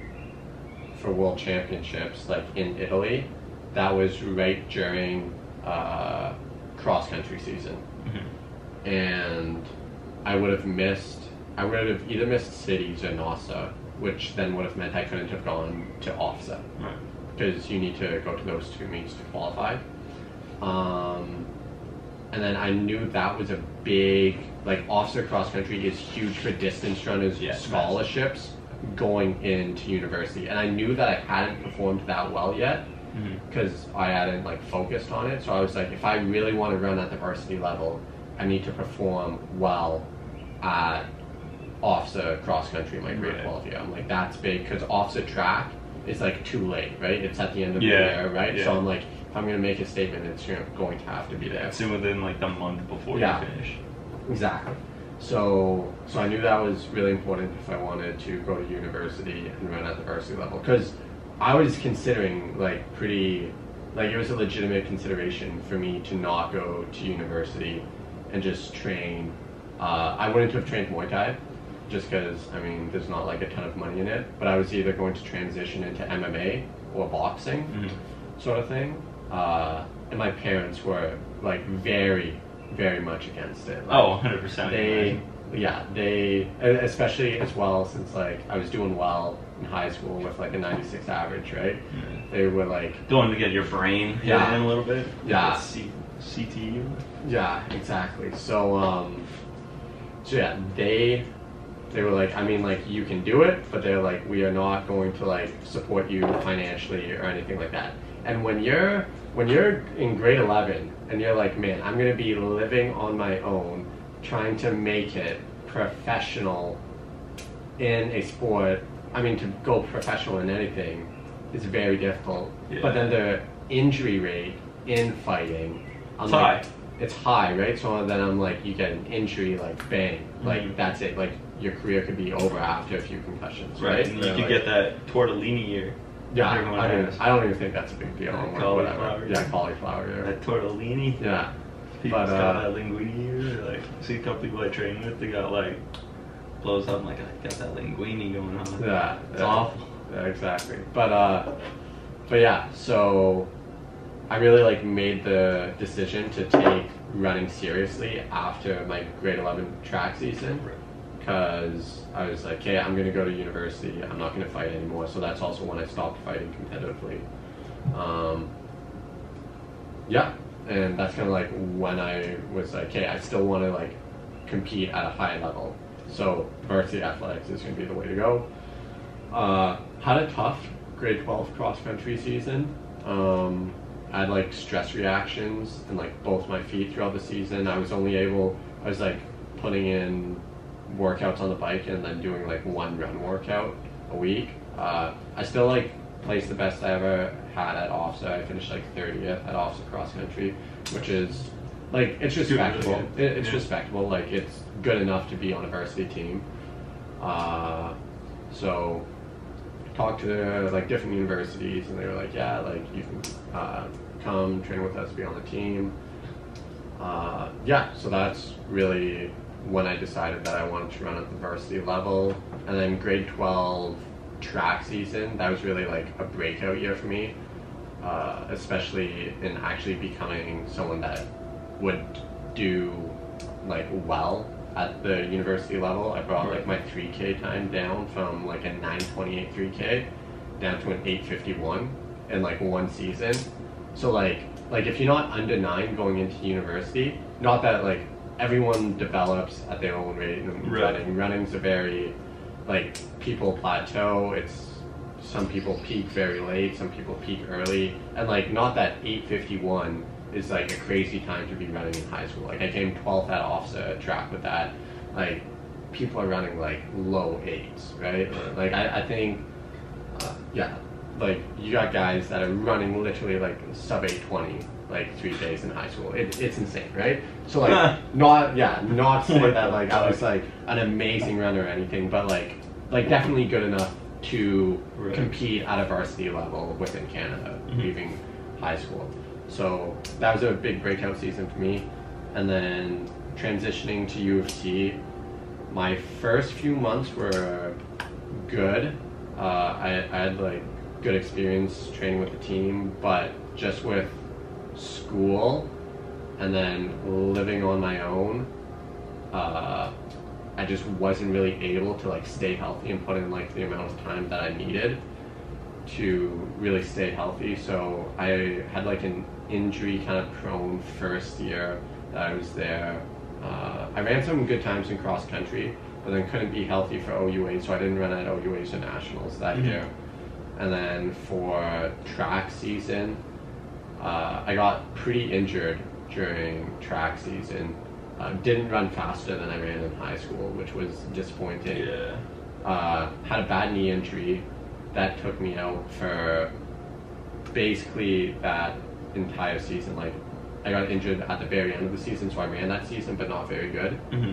for world championships, like in Italy, that was right during uh, cross country season Mhm. and I would have missed. I would have either missed cities or NOSSA, which then would have meant I couldn't have gone to OFSAA Right. because you need to go to those two meets to qualify. Um, and then I knew that was a big like OFSAA cross country is huge for distance runners Yeah, scholarships going into university, and I knew that I hadn't performed that well yet mm-hmm. because I hadn't like focused on it. So I was like, if I really want to run at the varsity level, I need to perform well at OFSAA cross country my grade Right. 12 year. I'm like, that's big because OFSAA track is like too late, right? It's at the end of Yeah, the year, right? So. I'm like, I'm gonna make a statement, it's going to have to be there. In within like the month before Yeah. you finish. Exactly. So, so I knew that was really important if I wanted to go to university and run at the varsity level because I was considering like pretty, like it was a legitimate consideration for me to not go to university and just train. Uh, I wouldn't have trained Muay Thai just because I mean there's not like a ton of money in it, but I was either going to transition into MMA or boxing Mhm. sort of thing. Uh, and my parents were like very, very much against it. Like, Oh, 100 percent. they, yeah, they, especially as well since like I was doing well in high school with like a 96 average, right? They were like, Don't want to get your brain Yeah. in a little bit. Yeah. C- CTE. yeah, exactly. So, um, so yeah, they, they were like, I mean, like you can do it, but they're like, we are not going to like support you financially or anything like that. And when you're when you're in grade 11 and you're like, man, I'm gonna be living on my own, trying to make it professional in a sport. I mean, to go professional in anything is very difficult. Yeah. But then the injury rate in fighting, I'm It's like, high. it's high, right? So then I'm like, you get an injury, like bang, like Mhm. that's it. Like your career could be over after a few concussions, right? Right. And you They're could like- get that tortellini year. Yeah, I, mean, has. I don't even think that's a big deal. Or cauliflower. whatever. Yeah, cauliflower. Yeah. That tortellini. yeah. People But, got uh, that linguini year. Like, see a couple people I train with, they got like blows up. I'm like, I got that linguini going on. Yeah, It's yeah. awful. Yeah, exactly. But uh, but yeah, so I really like made the decision to take running seriously after my grade eleven track season because I was like, okay, I'm gonna go to university. I'm not gonna fight anymore. So that's also when I stopped fighting competitively. Um, yeah, and that's kind of like when I was like, okay, I still want to like compete at a high level. So varsity athletics is going to be the way to go. Uh, had a tough grade 12 cross country season. Um, I had like stress reactions in like both my feet throughout the season. I was only able, I was like putting in workouts on the bike and then doing like one run workout a week. Uh, I still like placed the best I ever had at OFSAA. I finished like 30th at OFSAA cross country, which is like it's respectable. It, it's Yeah. respectable. Like it's good enough to be on a varsity team. Uh, so talked to like different universities, and they were like, yeah, like you can uh, come train with us, be on the team. Uh, yeah, so that's really when I decided that I wanted to run at the varsity level. And then grade 12 track season, that was really like a breakout year for me, uh, especially in actually becoming someone that would do like well at the university level. I brought like my 3K time down from like a 928 3K down to an 851 in like one season. So like like if you're not under nine going into university, not that like everyone develops at their own rate in Right. running. Running's a very like people plateau. It's some people peak very late, some people peak early, and like not that 851 is like a crazy time to be running in high school. Like I came 12th at OFSAA track with that. Like people are running like low eights, right? Like I, I think, uh, yeah, like you got guys that are running literally like sub 820 like three days in high school. It, it's insane, right? So like not yeah, not saying that like I was like an amazing runner or anything, but like like definitely good enough to Right. compete at a varsity level within Canada, Mhm. leaving high school. So that was a big breakout season for me. And then transitioning to U of T, my first few months were good. Uh, I, I had like good experience training with the team, but just with school and then living on my own, uh, I just wasn't really able to like stay healthy and put in like the amount of time that I needed to really stay healthy. So I had like an injury kind of prone first year that I was there. Uh, I ran some good times in cross country, but then couldn't be healthy for OUA, so I didn't run at OUAs or nationals that Mhm. year. And then for track season, uh, I got pretty injured during track season. Uh, didn't run faster than I ran in high school, which was disappointing Yeah. uh, had a bad knee injury that took me out for basically that entire season. Like, I got injured at the very end of the season, so I ran that season, but not very good. hmm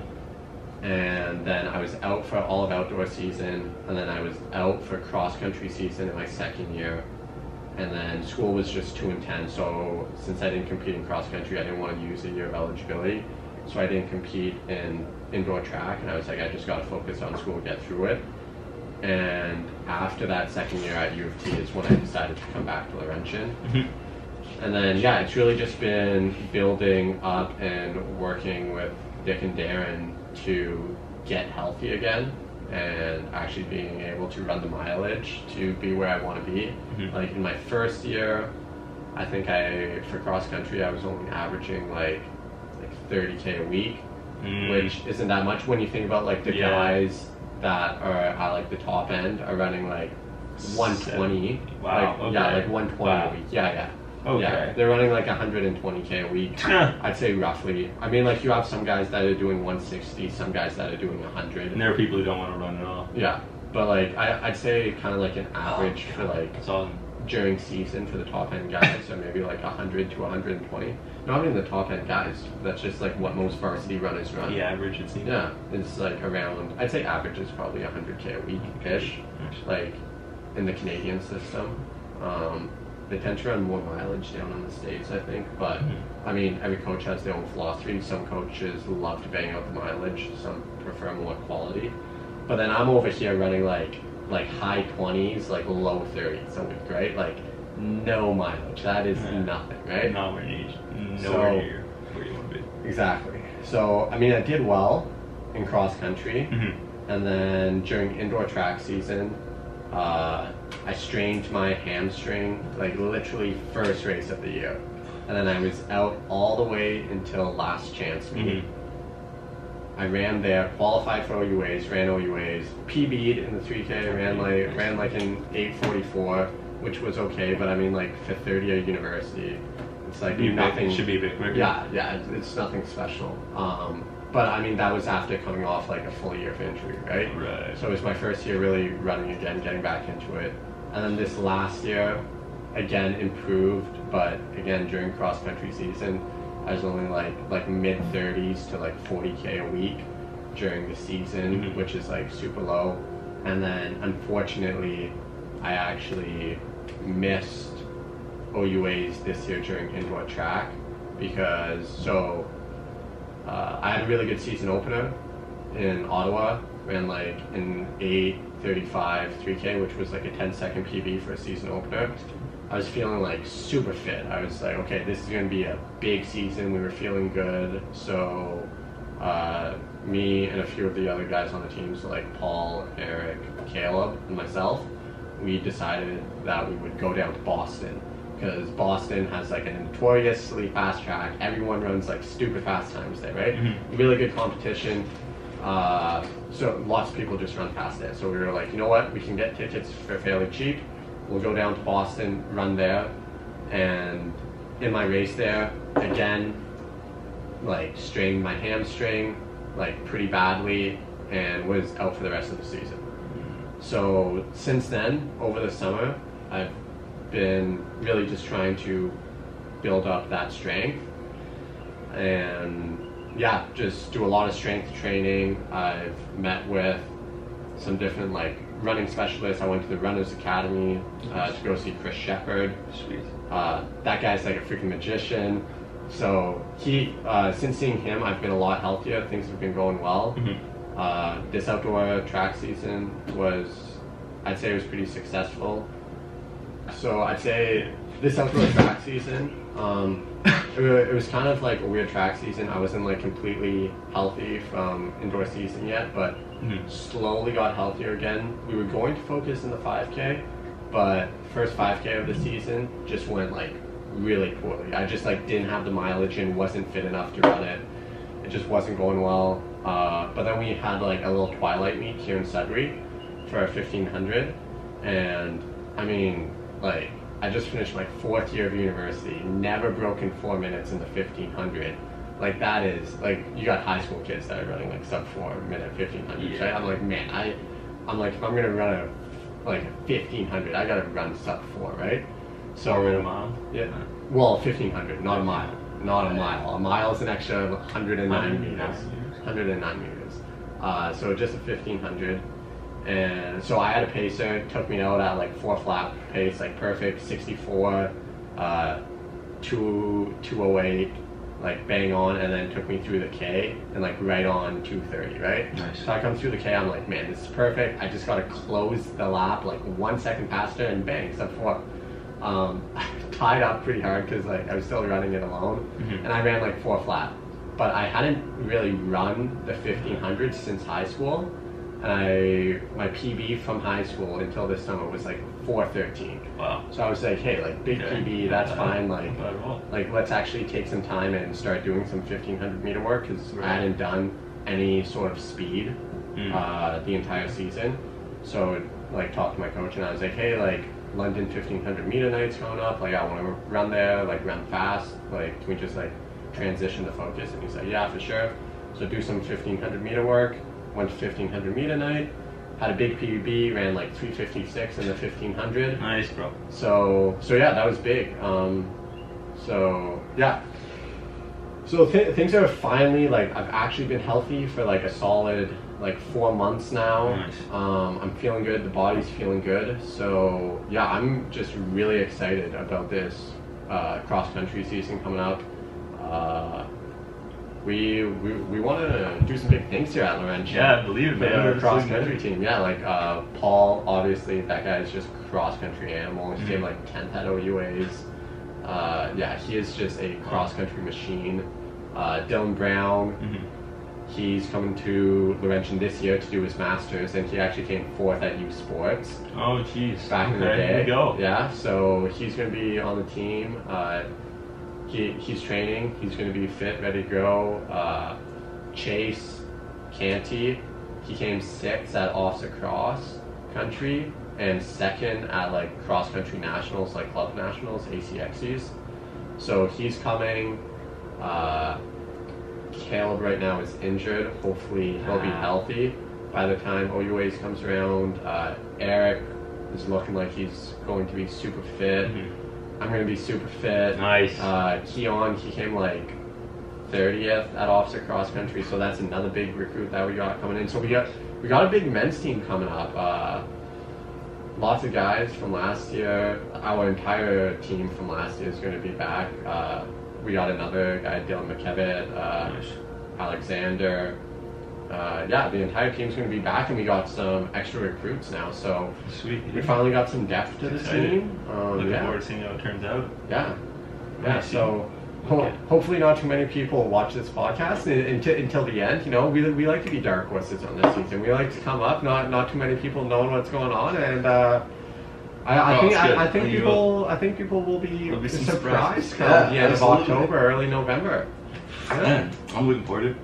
And then I was out for all of outdoor season, and then I was out for cross country season in my second year. And then school was just too intense, so since I didn't compete in cross country, I didn't want to use a year of eligibility. So I didn't compete in indoor track, and I was like, I just got to focus on school get through it. And after that second year at U of T is when I decided to come back to Laurentian. hmm And then, yeah, it's really just been building up and working with Dick and Darren to get healthy again and actually being able to run the mileage to be where I want to be. Mhm. Like in my first year, I think I, for cross country, I was only averaging like, like 30K a week, Mm. which isn't that much when you think about like the Yeah. guys that are at like the top end are running like 120. Wow, Like, Yeah, like 120 Wow. a week. Yeah, yeah. Okay. Yeah, they're running like 120k a week. I'd say roughly. I mean, like you have some guys that are doing 160, some guys that are doing 100. And there are people who don't want to run at all. Yeah, but like I, I'd say kind of like an average for like That's awesome. during season for the top end guys, so maybe like 100 to 120. Not even the top end guys. That's just like what most varsity runners run. The average, it seems. Yeah, it's like around. I'd say average is probably 100k a week ish, like in the Canadian system. Um, they tend to run more mileage down in the states, I think. But Mhm. I mean, every coach has their own philosophy. Some coaches love to bang out the mileage. Some prefer more quality. But then I'm over here running like like high 20s, like low 30s a week, right? Like no mileage. That is Yeah. nothing, right? Not where you need. Nowhere So- near where you want to be. Exactly. So I mean, I did well in cross country. hmm And then during indoor track season, uh, I strained my hamstring, like literally first race of the year. And then I was out all the way until last chance meet. I ran there, qualified for OUAs, ran OUAs, PB'd in the 3K, ran like ran like an 844, which was okay, but I mean like for third year university, it's like bit- nothing. should be a bit quicker. Yeah, yeah, it's, it's nothing special. Um, but I mean, that was after coming off like a full year of injury, right? Right. So it was my first year really running again, getting back into it. And then this last year, again improved, but again during cross country season, I was only like like mid 30s to like 40k a week during the season, Mhm. which is like super low. And then unfortunately, I actually missed OUAs this year during indoor track because so uh, I had a really good season opener in Ottawa, ran like an 8:35 3K, which was like a 10 second PB for a season opener. I was feeling like super fit. I was like, okay, this is gonna be a big season. We were feeling good, so uh, me and a few of the other guys on the team, so like Paul, Eric, Caleb, and myself, we decided that we would go down to Boston because Boston has like a notoriously fast track. Everyone runs like stupid fast times there, right? Mhm. Really good competition. Uh, so lots of people just run past it. So we were like, you know what? We can get tickets for fairly cheap. We'll go down to Boston, run there, and in my race there, again, like strained my hamstring like pretty badly and was out for the rest of the season. So since then, over the summer, I've been really just trying to build up that strength and yeah, just do a lot of strength training. I've met with some different like running specialists. I went to the Runners Academy uh, to go see Chris Shepard. Sweet. Uh, that guy's like a freaking magician. So he, uh, since seeing him, I've been a lot healthier. Things have been going well. Mhm. Uh, this outdoor track season was, I'd say, it was pretty successful. So I'd say this outdoor track season, um, it, was kind of like a weird track season. I wasn't like completely healthy from indoor season yet, but Mhm. slowly got healthier again. We were going to focus in the 5K, but first 5K of the season just went like really poorly. I just like didn't have the mileage and wasn't fit enough to run it. It just wasn't going well. Uh, but then we had like a little twilight meet here in Sudbury for our 1500, and I mean, like I just finished my fourth year of university, never broken four minutes in the 1500. Like that is like you got high school kids that are running like sub four minute 1500. Yeah. Right? I'm like, man, I, I'm like, if I'm gonna run a like a 1500, I gotta run sub four, right? So Four minute mile. yeah. Well, 1500, not a mile. Not a mile. A mile is an extra 109 109 meters. meters. 109 meters. Uh, so just a 1500. And so I had a pacer, it took me out at like four flat pace, like perfect, 64, uh, two, 208, like bang on, and then took me through the K and like right on 230, right? Nice. So I come through the K, I'm like, man, this is perfect. I just gotta close the lap like one second faster and bang, step four. Um, tied up pretty hard because like I was still running it alone, Mhm. and I ran like four flat. But I hadn't really run the 1500 since high school, I my PB from high school until this summer was like 413. Wow. So I was like, hey, like big Okay. PB, that's fine. Like, Not bad at all. like let's actually take some time and start doing some 1500 meter work because Right. I hadn't done any sort of speed Mm. uh, the entire season. So like talked to my coach and I was like, hey, like London 1500 meter nights coming up. Like I want to run there, like run fast. Like can we just like transition the focus? And he's like, yeah, for sure. So do some 1500 meter work. Went to 1500 meter night. Had a big PB, ran like 356 in the 1500. Nice, bro. So so yeah, that was big. Um, so yeah. So th- things are finally like I've actually been healthy for like a solid like four months now. Nice. Um, I'm feeling good. The body's feeling good. So yeah, I'm just really excited about this uh, cross country season coming up. Uh, we we, we want to do some big things here at Laurentian. Yeah, I believe it, man. This cross country team. Yeah, like uh, Paul, obviously that guy is just cross country animal. He Mhm. came like 10th at OUAs. Uh, yeah, he is just a cross country machine. Uh, Dylan Brown, Mhm. he's coming to Laurentian this year to do his masters, and he actually came fourth at U Sports Oh, jeez. back okay, in the day. Here we go. Yeah, so he's going to be on the team. He, he's training. He's going to be fit, ready to go. Uh, Chase Canty, he came sixth at OFSAA Cross Country and second at like cross country nationals, like club nationals, ACXCs. So he's coming. Uh, Caleb right now is injured. Hopefully he'll be healthy by the time OUAs comes around. Uh, Eric is looking like he's going to be super fit. Mhm. I'm going to be super fit. Nice. Uh, Keon, he came like 30th at OFSAA cross country, so that's another big recruit that we got coming in. So we got we got a big men's team coming up. Uh, lots of guys from last year. Our entire team from last year is going to be back. Uh, we got another guy, Dylan McKevitt, uh, Nice. Alexander. Uh, yeah, the entire team's going to be back, and we got some extra recruits now. So Sweet. we finally got some depth to the team. Um, Looking yeah. forward to seeing how it turns out. Yeah. Yeah, Nice. so ho- Okay. hopefully not too many people watch this podcast un- until, until the end. You know, we, we like to be dark horses on this season. We like to come up, not not too many people knowing what's going on, and uh, I, I Oh, think. I, I think people I think people will be, be surprised come Yeah, the end absolutely. of October, early November. Yeah. Man, I'm looking forward to it.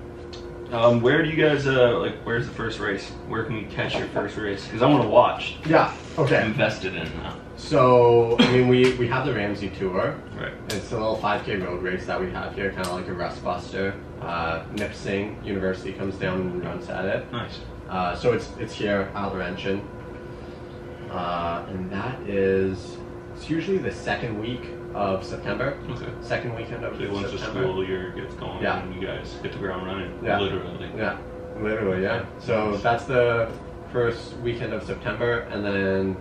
Um, where do you guys uh, like? Where's the first race? Where can we catch your first race? Because I want to watch. Yeah. I'm Okay. invested in now. So I mean, we we have the Ramsey Tour. Right. It's a little 5K road race that we have here, kind of like a rust buster. Uh, Nipissing University comes down and runs at it. Nice. Uh, so it's it's here at Laurentian, uh, and that is it's usually the second week of September. Okay. Second weekend of So once the school year gets going, Yeah. and you guys hit the ground running, Yeah. literally. Yeah, literally, yeah. So that's the first weekend of September, and then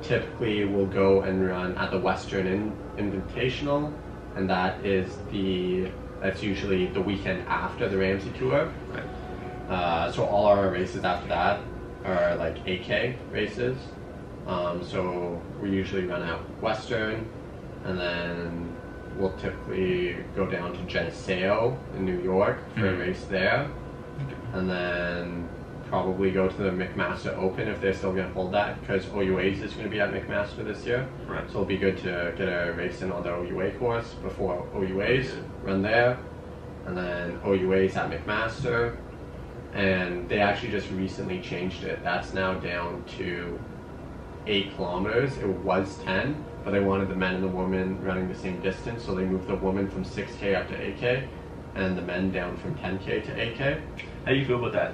typically we'll go and run at the Western In- Invitational, and that is the that's usually the weekend after the Ramsey Tour. Right. Uh, so all our races after that are like 8K races. Um, so we usually run out Western, and then we'll typically go down to Geneseo in New York for a Mhm. race there, and then probably go to the McMaster Open if they're still going to hold that because OUA's is going to be at McMaster this year. Right. So it'll be good to get a race in on the OUA course before OUA's, run there, and then OUA's at McMaster. And they actually just recently changed it. That's now down to eight kilometers. It was 10, but they wanted the men and the women running the same distance, so they moved the women from 6K up to 8K and the men down from 10K to 8K. How do you feel about that?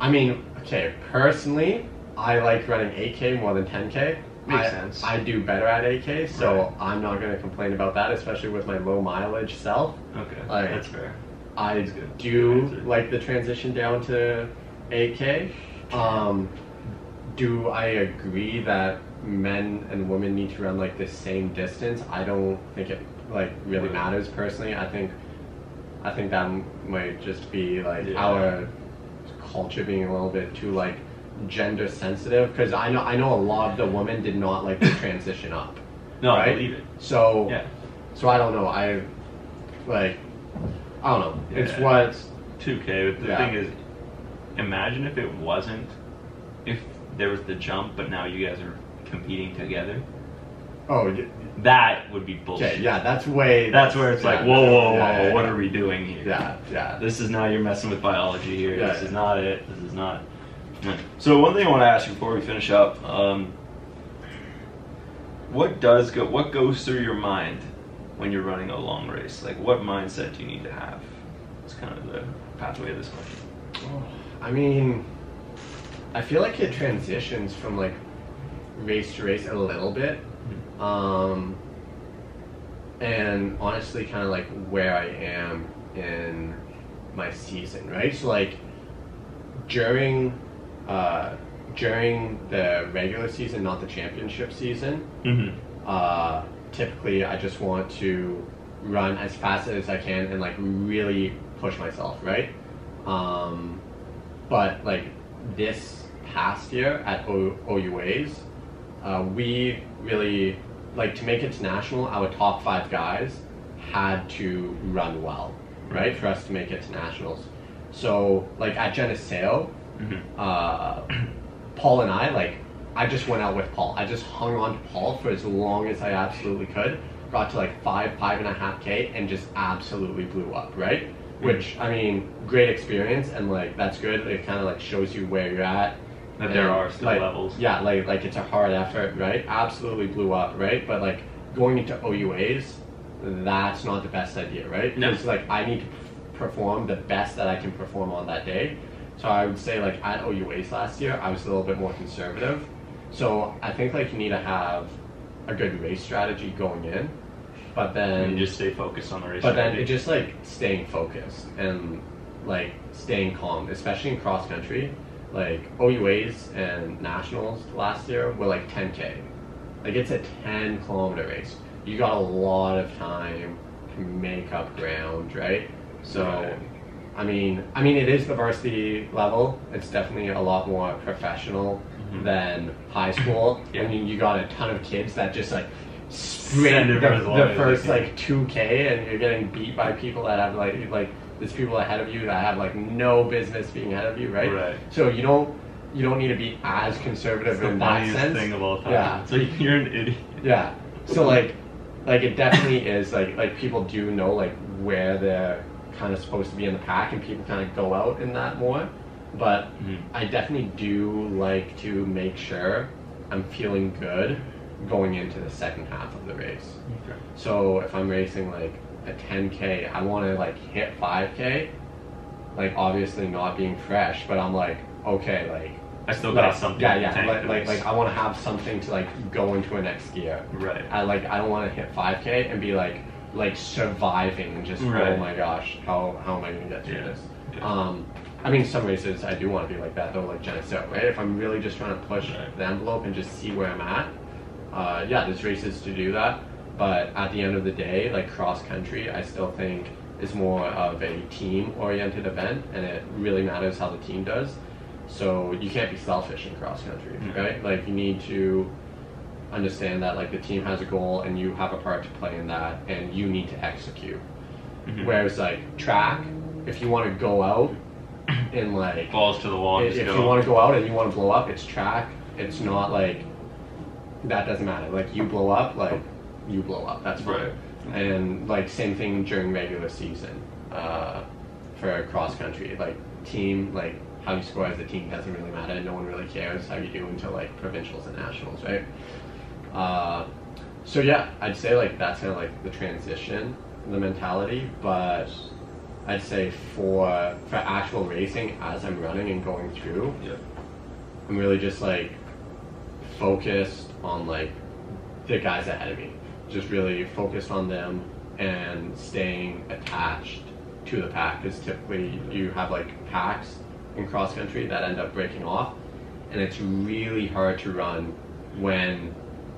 I mean, okay, personally, I like running 8K more than 10K. Makes I, sense. I do better at 8K, so Right. I'm not going to complain about that, especially with my low mileage self. Okay, Like- that's fair. I That's good. do Good like the transition down to 8K. Um, do I agree that men and women need to run like the same distance? I don't think it like really matters personally. I think I think that might just be like Yeah. our culture being a little bit too like gender sensitive because I know I know a lot of the women did not like the transition up. No, I believe it. So Yeah. so I don't know. I like I don't know. It's Yeah. what 2K. But the Yeah. thing is, imagine if it wasn't, there was the jump, but now you guys are competing together. oh y- That would be bullshit. okay yeah that's way That's where it's like, yeah, whoa, whoa, whoa, yeah, yeah, what yeah. are we doing here? Yeah, yeah. This is now you're messing with biology here. Yeah, this yeah. is not it. This is not. Yeah. So, one thing I want to ask you before we finish up um, what does go, what goes through your mind when you're running a long race? Like, what mindset do you need to have? It's kind of the pathway of this question. I mean, I feel like it transitions from like race to race a little bit. Um, and honestly, kind of like where I am in my season, right? So, like, during uh, during the regular season, not the championship season, Mm-hmm. uh, typically I just want to run as fast as I can and like really push myself, right? Um, but like this past year at o- OUAs, uh, we really like to make it to national. Our top five guys had to run well, right, for us to make it to nationals. So like at Geneseo, Mm-hmm. uh, Paul and I, like, I just went out with Paul. I just hung on to Paul for as long as I absolutely could. Got to like five, five and a half K and just absolutely blew up, right? Which, I mean, great experience and like, that's good. It kind of like shows you where you're at. That there are still like, levels. Yeah, like, like it's a hard effort, right? Absolutely blew up, right? But like, going into OUAs, that's not the best idea, right? No. Because like, I need to perform the best that I can perform on that day. So I would say like at OUAs last year, I was a little bit more conservative. So I think like you need to have a good race strategy going in, but then and just stay focused on the race. but then it just like staying focused and like staying calm, especially in cross country. Like OUAs and nationals last year were like 10k. Like it's a 10 kilometer race. You got a lot of time to make up ground, right? So, Right. I mean, I mean it is the varsity level. It's definitely a lot more professional Mhm. than high school. Yeah. I mean, you got a ton of kids that just like sprint the, long the first like 2k and you're getting beat by people that have like like there's people ahead of you that have like no business being ahead of you right Right. so you don't you don't need to be as conservative It's the in that funniest sense thing of all time. yeah So you're an idiot. yeah so like like it definitely is like like people do know like where they're kind of supposed to be in the pack and people kind of go out in that more but Mhm. i definitely do like to make sure i'm feeling good going into the second half of the race Okay. so if I'm racing like a 10k, I want to like hit 5k. Like obviously not being fresh, but I'm like okay, like I still like, got something. Yeah, yeah. Like like, like I want to have something to like go into a next gear. Right. I like I don't want to hit 5k and be like like surviving just oh my gosh, how how am I gonna get through Yeah. this? Yeah. Um, I mean, some races I do want to be like that though, like Geneseo, right? If I'm really just trying to push Right. the envelope and just see where I'm at, uh, yeah, there's races to do that. But at the end of the day, like cross country, I still think is more of a team oriented event, and it really matters how the team does. So you can't be selfish in cross country, Mhm. right? Like you need to understand that like the team has a goal and you have a part to play in that, and you need to execute. Mhm. Whereas like track, if you want to go out and like balls to the wall. if, if you want to go out and you want to blow up, it's track. It's not like that doesn't matter. Like you blow up, like you blow up. That's fine. Right. And like same thing during regular season uh, for cross country. Like team, like how you score as a team doesn't really matter. No one really cares how you do until like provincials and nationals, right? Uh, so yeah, I'd say like that's kind of like the transition, the mentality. But I'd say for for actual racing, as I'm running and going through, Yep. I'm really just like focused on like the guys ahead of me. Just really focused on them and staying attached to the pack because typically you have like packs in cross country that end up breaking off and it's really hard to run when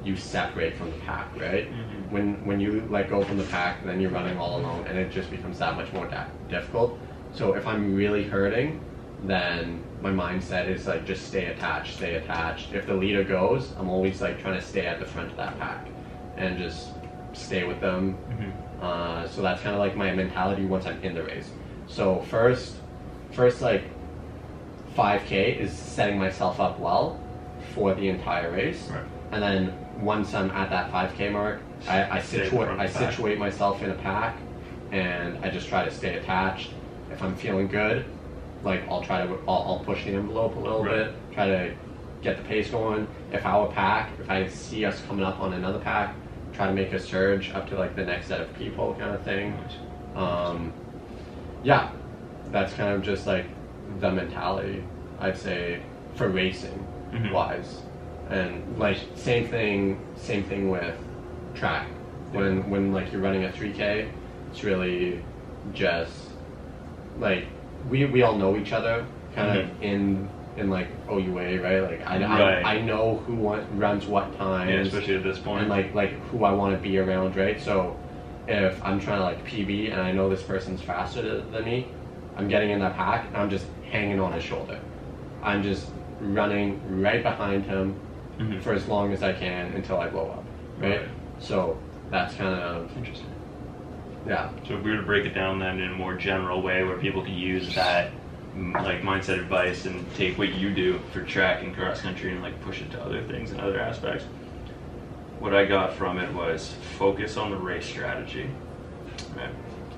you separate from the pack, right? Mhm. When when you let go from the pack, then you're running all alone, and it just becomes that much more da- difficult. So if I'm really hurting, then my mindset is like just stay attached, stay attached. If the leader goes, I'm always like trying to stay at the front of that pack, and just stay with them. Mhm. Uh, so that's kind of like my mentality once I'm in the race. So first, first like 5k is setting myself up well for the entire race, Right. and then once I'm at that 5k mark, I, I situate I situate myself in a pack, and I just try to stay attached. If I'm feeling good, like I'll try to I'll, I'll push the envelope a little Right. bit, try to get the pace going. If our pack, if I see us coming up on another pack, try to make a surge up to like the next set of people, kind of thing. Um, yeah, that's kind of just like the mentality I'd say for racing Mhm. wise, and like same thing, same thing with track. When when like you're running a 3K, it's really just like we we all know each other kind of in in like OUA, right? Like I, Right. I, I know who want, runs what times Yeah, especially at this point. and like like who I want to be around, right? So if I'm trying to like PB and I know this person's faster than me, I'm getting in that pack and I'm just hanging on his shoulder. I'm just running right behind him Mhm. for as long as I can until I blow up, right? Right. So that's kind of Interesting. yeah, So if we were to break it down then in a more general way where people can use that like mindset advice and take what you do for track and cross country and like push it to other things and other aspects. What I got from it was focus on the race strategy. Right.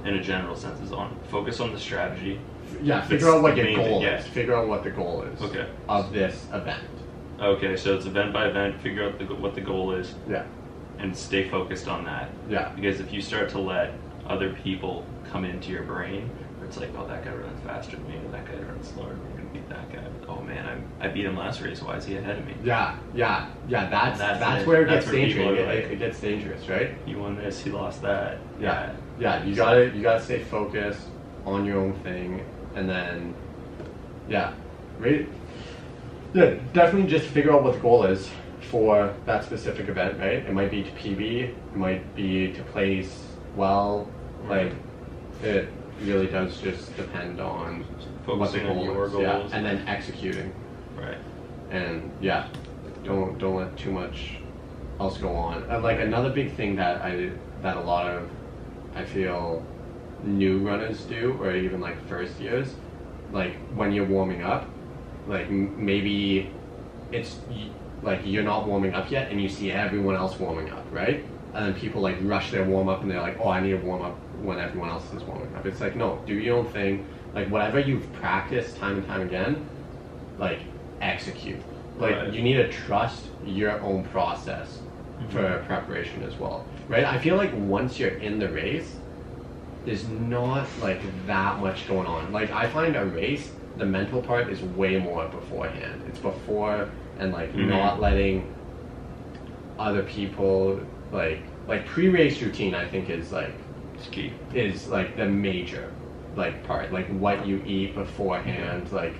In a general sense is on focus on the strategy. yeah. Figure out what the your thing, goal yeah. is. Figure out what the goal is Okay. of this event. Okay, so it's event by event, figure out the, what the goal is Yeah, and stay focused on that. yeah, Because if you start to let other people come into your brain it's like, oh, that guy runs faster than me, or that guy runs slower, I'm gonna beat that guy. Oh man, I, I beat him last race. Why is he ahead of me? Yeah, yeah, yeah. That's That's that's, where it That's gets where dangerous. It, like- it gets dangerous, right? He won this. He lost that. Yeah, yeah. You gotta you gotta stay focused on your own thing, and then, yeah, right. Yeah, definitely just figure out what the goal is for that specific event, right? It might be to PB, it might be to place well, mm-hmm. like it really does just depend on what the Focusing on goal your is, yeah, and then executing, Right. and yeah, don't don't let too much else go on. And like another big thing that I that a lot of I feel new runners do, or even like first years, like when you're warming up, like m- maybe it's y- like you're not warming up yet, and you see everyone else warming up, right? And then people like rush their warm up, and they're like, "Oh, I need to warm up when everyone else is warming up." It's like, no, do your own thing. Like whatever you've practiced time and time again, like execute. Like Right. you need to trust your own process for preparation as well, right? I feel like once you're in the race, there's not like that much going on. Like I find a race, the mental part is way more beforehand. It's before and like Mhm. not letting other people like like pre-race routine. I think is like It's key. is like the major like part like what you eat beforehand like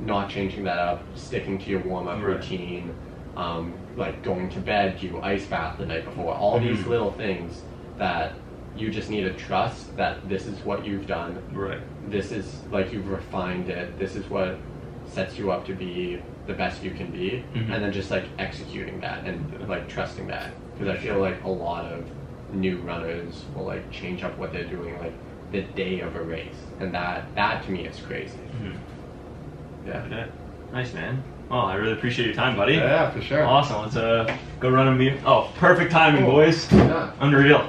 not changing that up sticking to your warm-up Right. routine um, like going to bed do you ice bath the night before all these Mhm. little things that you just need to trust that this is what you've done Right. this is like you've refined it this is what sets you up to be the best you can be Mhm. and then just like executing that and like trusting that because i feel like a lot of new runners will like change up what they're doing like the day of a race and that that to me is crazy Mhm. yeah Okay. Nice, man. Oh, I really appreciate your time, buddy. yeah for sure Awesome. Let's uh go run a meet. Oh, perfect timing, Cool. boys. yeah Unreal.